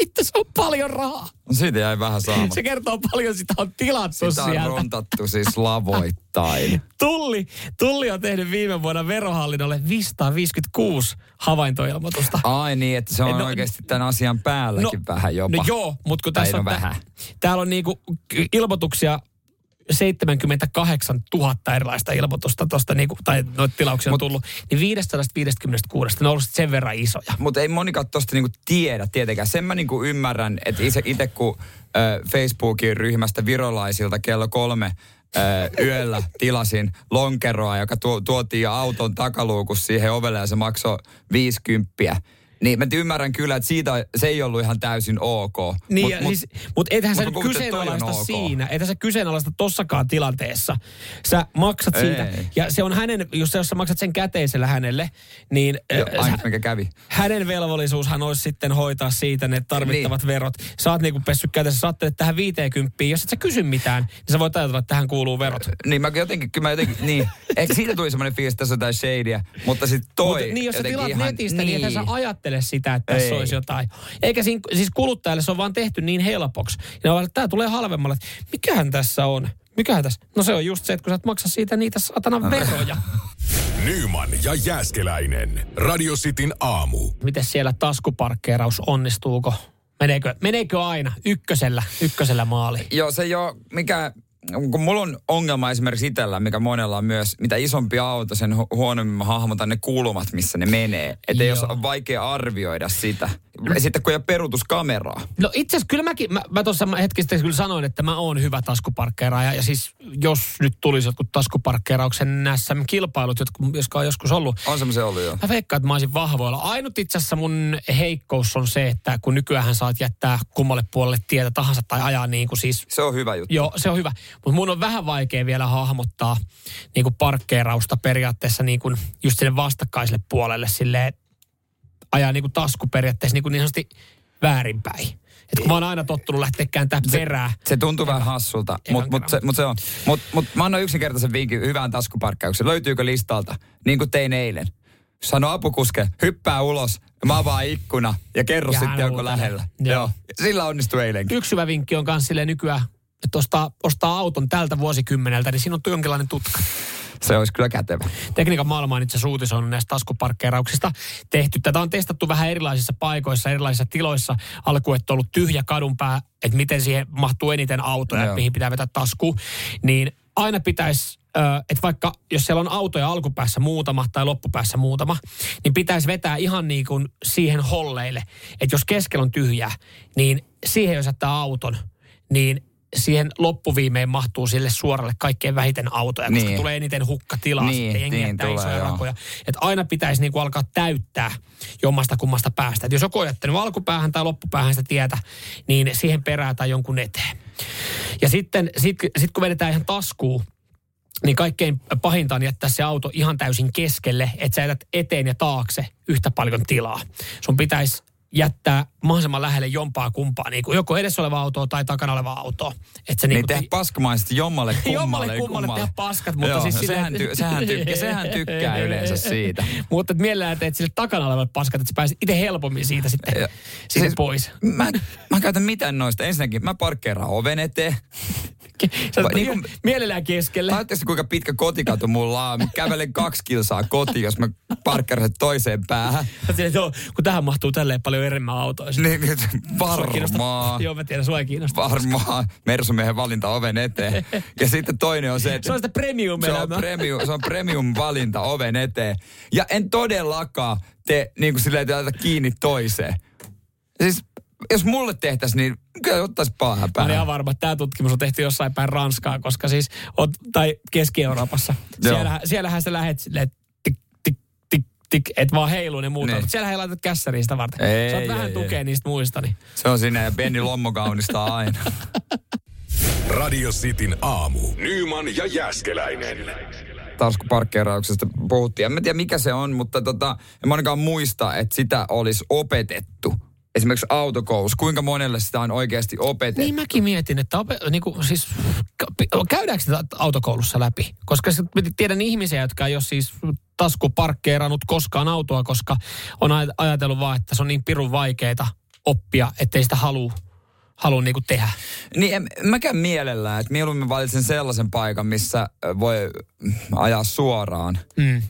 Speaker 2: Itse se on paljon rahaa.
Speaker 3: No siitä jäi vähän saamatta.
Speaker 2: Se kertoo paljon sitä on tilattu
Speaker 3: Sitä on
Speaker 2: sieltä.
Speaker 3: rontattu siis lavoittain.
Speaker 2: Tulli, Tulli on tehnyt viime vuonna verohallinnolle 556 havaintoilmoitusta.
Speaker 3: Ai niin, että se on
Speaker 2: No-
Speaker 3: oikeasti tämän asian päälläkin vähän jopa.
Speaker 2: No joo, mutta kun tässä
Speaker 3: no
Speaker 2: on
Speaker 3: vähän.
Speaker 2: Tä, täällä on niinku ilmoituksia 78 000 erilaista ilmoitusta tuosta, niinku, tai noita tilauksia on
Speaker 3: Mut-
Speaker 2: tullut, niin 556, ne on ollut sen verran isoja.
Speaker 3: Mutta ei monikaan tosta niinku tiedä tietenkään. Sen mä niinku ymmärrän, että itse kun ö, Facebookin ryhmästä virolaisilta kello kolme ö, yöllä tilasin lonkeroa, joka tuo, tuotiin auton takaluukussa siihen ovelle ja se maksoi 50. Niin mä ymmärrän kyllä, että siitä se ei ollut ihan täysin ok.
Speaker 2: Niin,
Speaker 3: Mut-
Speaker 2: ja
Speaker 3: mut-
Speaker 2: siis, mutta ethän sä
Speaker 3: mut
Speaker 2: nyt
Speaker 3: toi on
Speaker 2: kyseenalaista
Speaker 3: ok.
Speaker 2: siinä, ethän sä kyseenalaista tossakaan tilanteessa. Sä maksat
Speaker 3: Ei.
Speaker 2: siitä, ja se on hänen, jos, sä- jos sä maksat sen käteisellä hänelle, niin
Speaker 3: Joo,
Speaker 2: äh,
Speaker 3: ainut
Speaker 2: sä-
Speaker 3: mikä kävi.
Speaker 2: hänen velvollisuushan olisi sitten hoitaa siitä ne tarvittavat
Speaker 3: Niin.
Speaker 2: verot. Sä oot niinku pessy kätessä, sä ajattelet tähän 50, jos et sä kysy mitään, niin sä voit ajatella, että tähän kuuluu verot.
Speaker 3: Niin mä jotenkin, kyllä mä jotenkin, niin. Ehkä siitä tuli semmoinen fiilis, että tässä on jotain shadyä, mutta sitten toi
Speaker 2: Mutta niin, jos sä tilaat
Speaker 3: ihan,
Speaker 2: netistä, niin, niin sä ajattele sitä, että tässä
Speaker 3: Ei.
Speaker 2: olisi jotain. Eikä siinä, siis kuluttajalle se on vaan tehty niin helpoksi. Ja vaan, että tämä tulee halvemmalle. Mikähän tässä on? Mikähän tässä? No se on just se, että kun sä et maksa siitä niitä satana veroja.
Speaker 1: Nyman ja Jääskeläinen. Radio Cityn aamu.
Speaker 2: Miten siellä taskuparkkeeraus onnistuuko? Meneekö, meneekö aina ykkösellä, ykkösellä maali?
Speaker 3: Joo, se ei ole mikä, kun mulla on ongelma esimerkiksi itsellä, mikä monella on myös, mitä isompi auto, sen hu- huonommin mä hahmotan ne kulmat, missä ne menee. Että jos
Speaker 2: Joo.
Speaker 3: on vaikea arvioida sitä. Sitten kun ei ole peruutuskameraa.
Speaker 2: No itse asiassa kyllä mäkin, mä, mä tuossa hetki sitten kyllä sanoin, että mä oon hyvä taskuparkkeeraaja. Ja siis jos nyt tulisi jotkut taskuparkkeerauksen SM-kilpailut, jotka, on joskus ollut,
Speaker 3: On semmoisen ollut jo.
Speaker 2: Mä veikkaan, että mä olisin vahvoilla. Ainut itse asiassa mun heikkous on se, että kun nykyään saat jättää kummalle puolelle tietä tahansa tai ajaa niin kuin siis...
Speaker 3: Se on hyvä juttu.
Speaker 2: Joo, se on hyvä. Mutta mun on vähän vaikea vielä hahmottaa niin kuin parkkeerausta periaatteessa niin kuin just sinne vastakkaiselle puolelle silleen, ajaa niin kuin tasku periaatteessa niin, kuin niin sanotusti väärinpäin. Et kun mä oon aina tottunut lähteä kääntää perää.
Speaker 3: Se tuntuu vähän hassulta, mutta mut se, mut se on. Mutta mut mä annan yksinkertaisen vinkin hyvään taskuparkkaukseen. Löytyykö listalta, niin kuin tein eilen. Sano apukuske, hyppää ulos, mä avaan ikkuna ja kerro
Speaker 2: Ja
Speaker 3: sitten,
Speaker 2: huutelee.
Speaker 3: lähellä.
Speaker 2: Joo.
Speaker 3: Joo. Sillä onnistui eilenkin.
Speaker 2: Yksi hyvä vinkki on myös silleen nykyään, että ostaa, ostaa auton tältä vuosikymmeneltä, niin siinä on jonkinlainen tutka.
Speaker 3: Se olisi kyllä kätevä.
Speaker 2: Tekniikan maailma on itse asiassa uutisoinut näistä taskuparkkeerauksista tehty. Tätä on testattu vähän erilaisissa paikoissa, erilaisissa tiloissa. Alku, että on ollut tyhjä kadunpää, että miten siihen mahtuu eniten autoja,
Speaker 3: Joo.
Speaker 2: mihin pitää vetää tasku. Niin aina pitäisi, että vaikka jos siellä on autoja alkupäässä muutama tai loppupäässä muutama, niin pitäisi vetää ihan niin kuin siihen holleille. Että jos keskellä on tyhjää, niin siihen jos jättää auton, niin siihen loppuviimein mahtuu sille suoralle kaikkein vähiten autoja, koska
Speaker 3: Niin.
Speaker 2: tulee eniten hukkatilaa
Speaker 3: Niin,
Speaker 2: sitten jengi
Speaker 3: niin tulee,
Speaker 2: isoja
Speaker 3: joo.
Speaker 2: rakoja. Että aina pitäisi niinku alkaa täyttää jommasta kummasta päästä. Et jos joku on jättänyt alkupäähän tai loppupäähän sitä tietä, niin siihen perään tai jonkun eteen. Ja sitten sit, sit kun vedetään ihan taskuun, niin kaikkein pahinta on jättää se auto ihan täysin keskelle, että sä jätät eteen ja taakse yhtä paljon tilaa. Sun pitäisi jättää mahdollisimman lähelle jompaa kumpaa, niin kuin joko edessä oleva auto tai takana oleva auto. Että se
Speaker 3: Niin
Speaker 2: niinku
Speaker 3: tehdä
Speaker 2: ti-
Speaker 3: paskamaisesti jommalle kummalle.
Speaker 2: Jommalle kummalle tehdä paskat, mutta
Speaker 3: Joo,
Speaker 2: siis
Speaker 3: no
Speaker 2: silleen,
Speaker 3: sehän, ty, sehän, tykkää, sehän tykkää yleensä siitä.
Speaker 2: mutta et mielellään teet sille takana olevat paskat, että sä pääset itse helpommin siitä sitten,
Speaker 3: Ja-
Speaker 2: siitä
Speaker 3: siis-
Speaker 2: pois.
Speaker 3: Mä, mä en käytä mitään noista. Ensinnäkin mä parkkeeraan oven eteen.
Speaker 2: Sä
Speaker 3: Va-
Speaker 2: niin
Speaker 3: niin kuin-
Speaker 2: mielellään keskelle.
Speaker 3: Laittaisi kuinka pitkä kotikatu mulla on. Mä kävelen kaksi kilsaa kotiin, jos mä parkkeerasin toiseen päähän.
Speaker 2: Sä kun tähän mahtuu tälleen paljon enemmän autoja.
Speaker 3: Niin, niin,
Speaker 2: Sua kiinnostaa-
Speaker 3: varmaan.
Speaker 2: Joo, mä tiedän, sua ei kiinnosta.
Speaker 3: Varmaan Mersumiehen valinta oven eteen. Ja sitten toinen on se, että...
Speaker 2: Se on sitä premium
Speaker 3: se on, premium, se on premium valinta oven eteen. Ja en todellakaan te niin kuin silleen, laita kiinni toiseen. Siis jos mulle tehtäisiin, niin kyllä ottaisi päähän
Speaker 2: Mä
Speaker 3: päähän.
Speaker 2: ihan varma, että tämä tutkimus on tehty jossain päin Ranskaa, koska siis, oot, tai Keski-Euroopassa.
Speaker 3: Joo.
Speaker 2: Siellä, siellähän sä lähet silleen, tik, et vaan heilu ne muuta.
Speaker 3: Niin.
Speaker 2: Mutta siellä ei laitat kässäriin sitä varten.
Speaker 3: Ei,
Speaker 2: Saat
Speaker 3: ei,
Speaker 2: vähän
Speaker 3: ei,
Speaker 2: tukea
Speaker 3: ei.
Speaker 2: niistä muista. Niin.
Speaker 3: Se on siinä ja Benny Lommo kaunistaa aina.
Speaker 1: Radio Cityn aamu. Nyman ja Jääskeläinen.
Speaker 3: taskuparkkeerauksesta puhuttiin. En mä tiedä mikä se on, mutta tota, en ainakaan muista, että sitä olisi opetettu. Esimerkiksi autokoulussa, kuinka monelle sitä on oikeasti opetettu?
Speaker 2: Niin mäkin mietin, että ope, niin kuin, siis, käydäänkö sitä autokoulussa läpi? Koska tiedän ihmisiä, jotka ei ole siis taskuparkkeerannut koskaan autoa, koska on ajatellut vaan, että se on niin pirun vaikeita oppia, ettei sitä halua haluan niinku tehdä.
Speaker 3: Niin en, mäkään mielellään, että mieluummin valitsen sellaisen paikan, missä voi ajaa suoraan. Mm. Öö,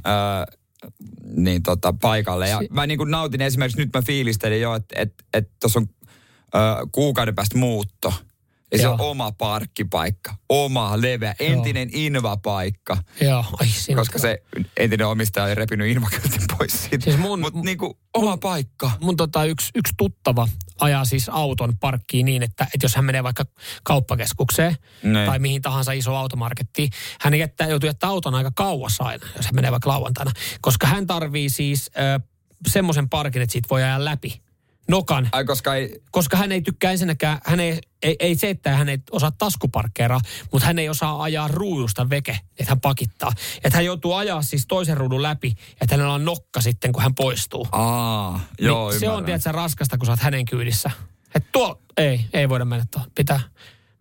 Speaker 3: niin tota, paikalle. Ja mä niin kuin nautin esimerkiksi, nyt mä fiilistelin jo, että et, et tuossa on ö, kuukauden päästä muutto. Ja se on oma parkkipaikka, oma leveä, entinen Joo. invapaikka.
Speaker 2: Joo, ai
Speaker 3: Koska se entinen omistaja oli repinyt invakyltin pois siitä. Siis mun, Mut niinku oma mun, paikka.
Speaker 2: Mun tota yksi, yksi tuttava ajaa siis auton parkkiin niin, että, että jos hän menee vaikka kauppakeskukseen ne. tai mihin tahansa iso automarkettiin, hän jättää, joutuu jättää auton aika kauas aina, jos hän menee vaikka lauantaina. Koska hän tarvii siis semmoisen parkin, että siitä voi ajaa läpi nokan.
Speaker 3: Ai, koska, ei...
Speaker 2: koska hän ei tykkää ensinnäkään, hän ei, ei, ei se, että hän ei osaa taskuparkkeeraa, mutta hän ei osaa ajaa ruudusta veke, että hän pakittaa. Että hän joutuu ajaa siis toisen ruudun läpi, että hänellä on nokka sitten, kun hän poistuu.
Speaker 3: Aa, joo,
Speaker 2: niin se on tietysti raskasta, kun sä oot hänen kyydissä. Että tuo, ei, ei voida mennä tuohon. Pitää.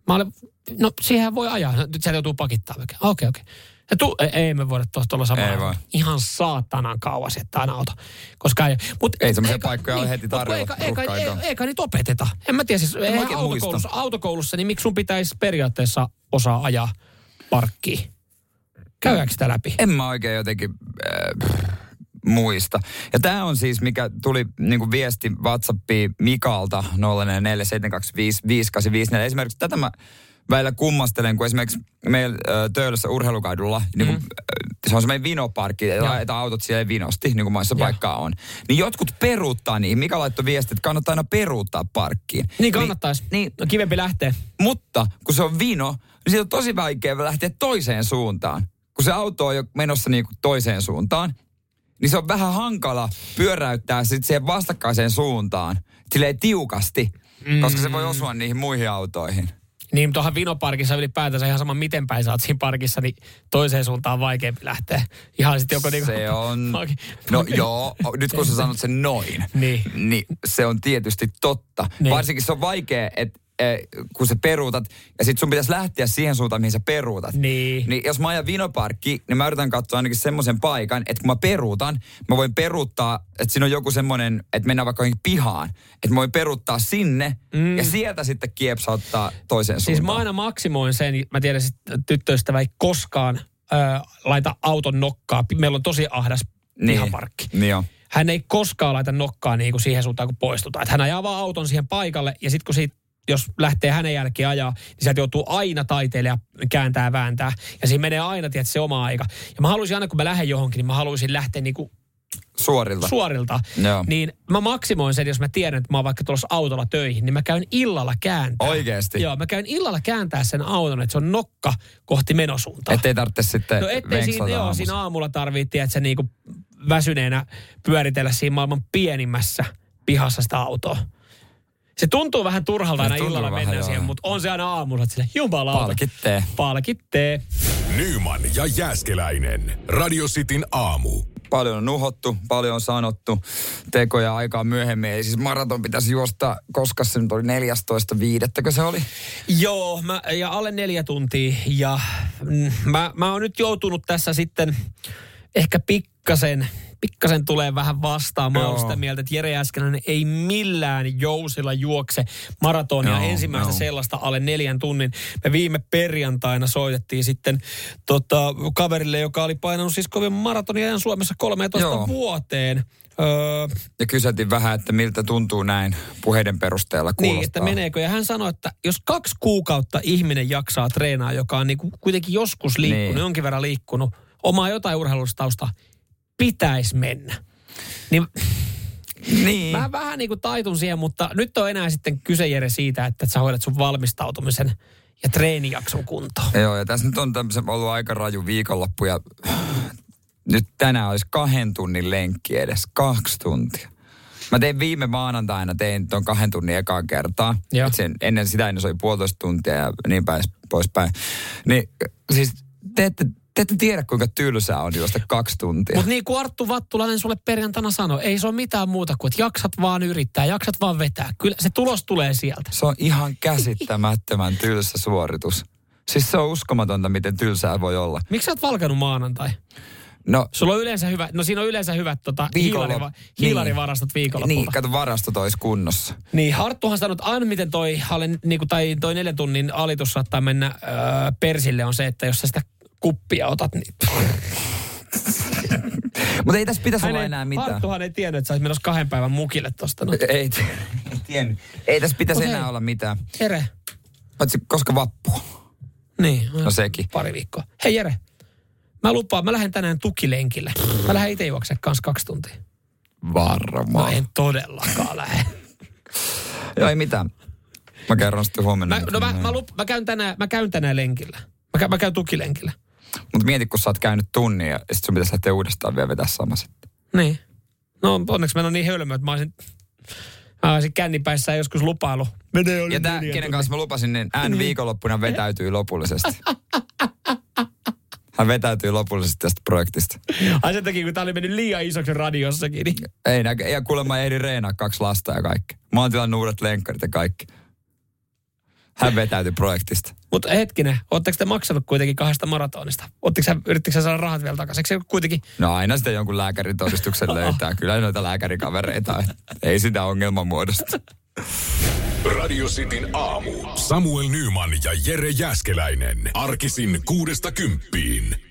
Speaker 2: Mä olen, no siihen voi ajaa, nyt sieltä joutuu pakittaa veke. Okei, okay, okei. Okay. Ja tu, ei, ei me voida tuosta olla samalla. Ihan saatanan kauas jättää auto. Koska ei,
Speaker 3: mut, ei semmoisia paikkoja niin, ole heti tarjolla. Eikä,
Speaker 2: eikä, eikä, eikä, niitä opeteta. En mä tiedä, siis en autokoulussa, autokoulussa, niin miksi sun pitäisi periaatteessa osaa ajaa parkkiin? Käydäänkö sitä läpi?
Speaker 3: En mä oikein jotenkin... Äh, muista. Ja tämä on siis, mikä tuli niin kuin viesti WhatsAppiin Mikalta 047255854. Esimerkiksi tätä mä välillä kummastelen, kun esimerkiksi meillä Töölössä urheilukaidulla, mm. niin kun, se on semmoinen vinoparkki, ja laitetaan autot siellä vinosti, niin kuin maissa ja. paikkaa on. Niin jotkut peruuttaa niin. Mikä laittoi viesti, että kannattaa aina peruuttaa parkkiin.
Speaker 2: Niin kannattaisi. Niin, niin, no kivempi lähtee.
Speaker 3: Mutta kun se on vino, niin siitä on tosi vaikea lähteä toiseen suuntaan. Kun se auto on jo menossa niin kuin toiseen suuntaan, niin se on vähän hankala pyöräyttää sitten siihen vastakkaiseen suuntaan. Silleen tiukasti, mm. koska se voi osua niihin muihin autoihin.
Speaker 2: Niin tuohon Vinoparkissa ylipäätänsä ihan sama miten päin sä oot siinä parkissa, niin toiseen suuntaan on vaikeampi lähteä. Ihan sitten joko niinku...
Speaker 3: Se on... No joo, nyt kun sä sanot sen noin, niin, niin se on tietysti totta. Niin. Varsinkin se on vaikea, että kun sä peruutat, ja sit sun pitäisi lähteä siihen suuntaan, mihin sä peruutat.
Speaker 2: Niin.
Speaker 3: Niin jos mä ajan vinoparkki, niin mä yritän katsoa ainakin semmoisen paikan, että kun mä peruutan, mä voin peruuttaa, että siinä on joku semmoinen, että mennään vaikka pihaan. Että mä voin peruuttaa sinne, mm. ja sieltä sitten kiepsauttaa toiseen
Speaker 2: siis
Speaker 3: suuntaan.
Speaker 2: Siis mä aina maksimoin sen, mä tiedän, että tyttöystävä ei koskaan ö, laita auton nokkaa. Meillä on tosi ahdas niin. pihaparkki.
Speaker 3: Niin jo.
Speaker 2: Hän ei koskaan laita nokkaa niin kuin siihen suuntaan, kun poistutaan. Että hän ajaa vaan auton siihen paikalle, ja sitten kun siitä jos lähtee hänen jälkeen ajaa, niin sieltä joutuu aina taiteilija kääntää vääntää. Ja siinä menee aina, tiedät, se oma aika. Ja mä haluaisin aina, kun mä lähden johonkin, niin mä haluaisin lähteä niinku
Speaker 3: Suorilta.
Speaker 2: Suorilta.
Speaker 3: Joo.
Speaker 2: Niin mä maksimoin sen, jos mä tiedän, että mä oon vaikka tulossa autolla töihin, niin mä käyn illalla kääntää.
Speaker 3: Oikeesti?
Speaker 2: Joo, mä käyn illalla kääntää sen auton, että se on nokka kohti menosuuntaa.
Speaker 3: Ettei tarvitse sitten
Speaker 2: No ettei siinä, joo, siinä aamulla tarvitse, että se niinku väsyneenä pyöritellä siinä maailman pienimmässä pihassa sitä autoa. Se tuntuu vähän turhalta aina illalla mennä siihen, mutta on se aina aamulla, että sille jumalauta.
Speaker 3: Palkittee.
Speaker 2: Palkittee.
Speaker 1: Nyman ja Jääskeläinen. Radio Cityn aamu.
Speaker 3: Paljon on nuhottu, paljon on sanottu. Tekoja aikaa myöhemmin. Ei siis maraton pitäisi juosta, koska se nyt oli 14.5. se oli?
Speaker 2: Joo, mä, ja alle neljä tuntia. Ja mm, mä, mä oon nyt joutunut tässä sitten ehkä pikkasen pikkasen tulee vähän vastaan. Mä oon sitä mieltä, että Jere Äskeläinen ei millään jousilla juokse maratonia Joo, ensimmäistä joo. sellaista alle neljän tunnin. Me viime perjantaina soitettiin sitten tota, kaverille, joka oli painanut siis kovin maratonia Suomessa 13 joo. vuoteen. Öö,
Speaker 3: ja kyseltiin vähän, että miltä tuntuu näin puheiden perusteella kuulostaa.
Speaker 2: Niin, että meneekö. Ja hän sanoi, että jos kaksi kuukautta ihminen jaksaa treenaa, joka on niinku kuitenkin joskus liikkunut, niin. jonkin verran liikkunut, omaa jotain urheilustausta, pitäisi mennä. Niin, niin. Mä vähän niin kuin taitun siihen, mutta nyt on enää sitten kyse Jere siitä, että sä hoidat sun valmistautumisen ja treenijakson kuntoon.
Speaker 3: Joo, ja tässä nyt on tämmöisen ollut aika raju viikonloppu ja nyt tänään olisi kahden tunnin lenkki edes, kaksi tuntia. Mä tein viime maanantaina, tein tuon kahden tunnin ekaa kertaa. Sen, ennen sitä ennen se oli puolitoista tuntia ja niin päin poispäin. Niin siis te ette Te ette tiedä, kuinka tylsää on juosta kaksi tuntia.
Speaker 2: Mutta niin kuin Arttu Vattulainen sulle perjantaina sanoi, ei se ole mitään muuta kuin, että jaksat vaan yrittää, jaksat vaan vetää. Kyllä se tulos tulee sieltä.
Speaker 3: Se on ihan käsittämättömän tylsä suoritus. Siis se on uskomatonta, miten tylsää voi olla.
Speaker 2: Miksi sä oot valkannut maanantai?
Speaker 3: No,
Speaker 2: Sulla on yleensä hyvä, no siinä on yleensä hyvät tota,
Speaker 3: Viikonlop-
Speaker 2: hiilariva, hiilarivarastot viikonlopulla.
Speaker 3: niin, kato varasto olisi kunnossa.
Speaker 2: Niin, Harttuhan sanoi, että aina miten toi, alle, niin kuin, tai toi neljän tunnin alitus saattaa mennä öö, persille on se, että jos sä sitä kuppia otat, niin...
Speaker 3: Mutta ei tässä pitäisi
Speaker 2: Hän
Speaker 3: olla
Speaker 2: ei,
Speaker 3: enää mitään.
Speaker 2: Harttuhan ei tiennyt, että sä menossa kahden päivän mukille tosta. No.
Speaker 3: Ei, ei tiennyt. Ei tässä pitäisi
Speaker 2: Mut
Speaker 3: enää
Speaker 2: hei.
Speaker 3: olla mitään.
Speaker 2: Jere.
Speaker 3: Paitsi koska vappu.
Speaker 2: Niin.
Speaker 3: No sekin.
Speaker 2: Pari viikkoa. Hei Jere, mä lupaan, mä lähden tänään tukilenkille. Mä lähden itse juoksemaan kanssa kaksi tuntia.
Speaker 3: Varmaan.
Speaker 2: No en todellakaan lähde.
Speaker 3: Joo, ei mitään. Mä kerron sitten huomenna.
Speaker 2: Mä, no mä, mä, lup, mä, käyn tänään, mä käyn tänään lenkillä. Mä, käyn, mä käyn tukilenkillä.
Speaker 3: Mutta mieti, kun sä oot käynyt tunnin ja sit sun pitäisi lähteä uudestaan vielä vetää sama sitten.
Speaker 2: Niin. No onneksi mä oon niin hölmö, että mä olisin, mä olisin kännipäissään joskus lupailu. Mene oli
Speaker 3: Ja tää, kenen kanssa mä lupasin, niin hän viikonloppuna vetäytyy lopullisesti. Hän vetäytyy lopullisesti tästä projektista.
Speaker 2: Ai sen takia, kun tää oli mennyt liian isoksi radiossakin. Niin.
Speaker 3: Ei nä, ja kuulemma ehdi reenaa kaksi lasta ja kaikki. Mä oon tilannut uudet lenkkarit ja kaikki. Hän vetäytyi projektista.
Speaker 2: Mutta hetkinen, ootteko te maksanut kuitenkin kahdesta maratonista? Sä, yrittikö saada rahat vielä takaisin? Eikö kuitenkin...
Speaker 3: No aina sitten jonkun lääkärin todistuksen löytää. Kyllä noita lääkärikavereita. Ei sitä ongelman muodosta.
Speaker 1: Radio Cityn aamu. Samuel Nyman ja Jere Jäskeläinen. Arkisin kuudesta kymppiin.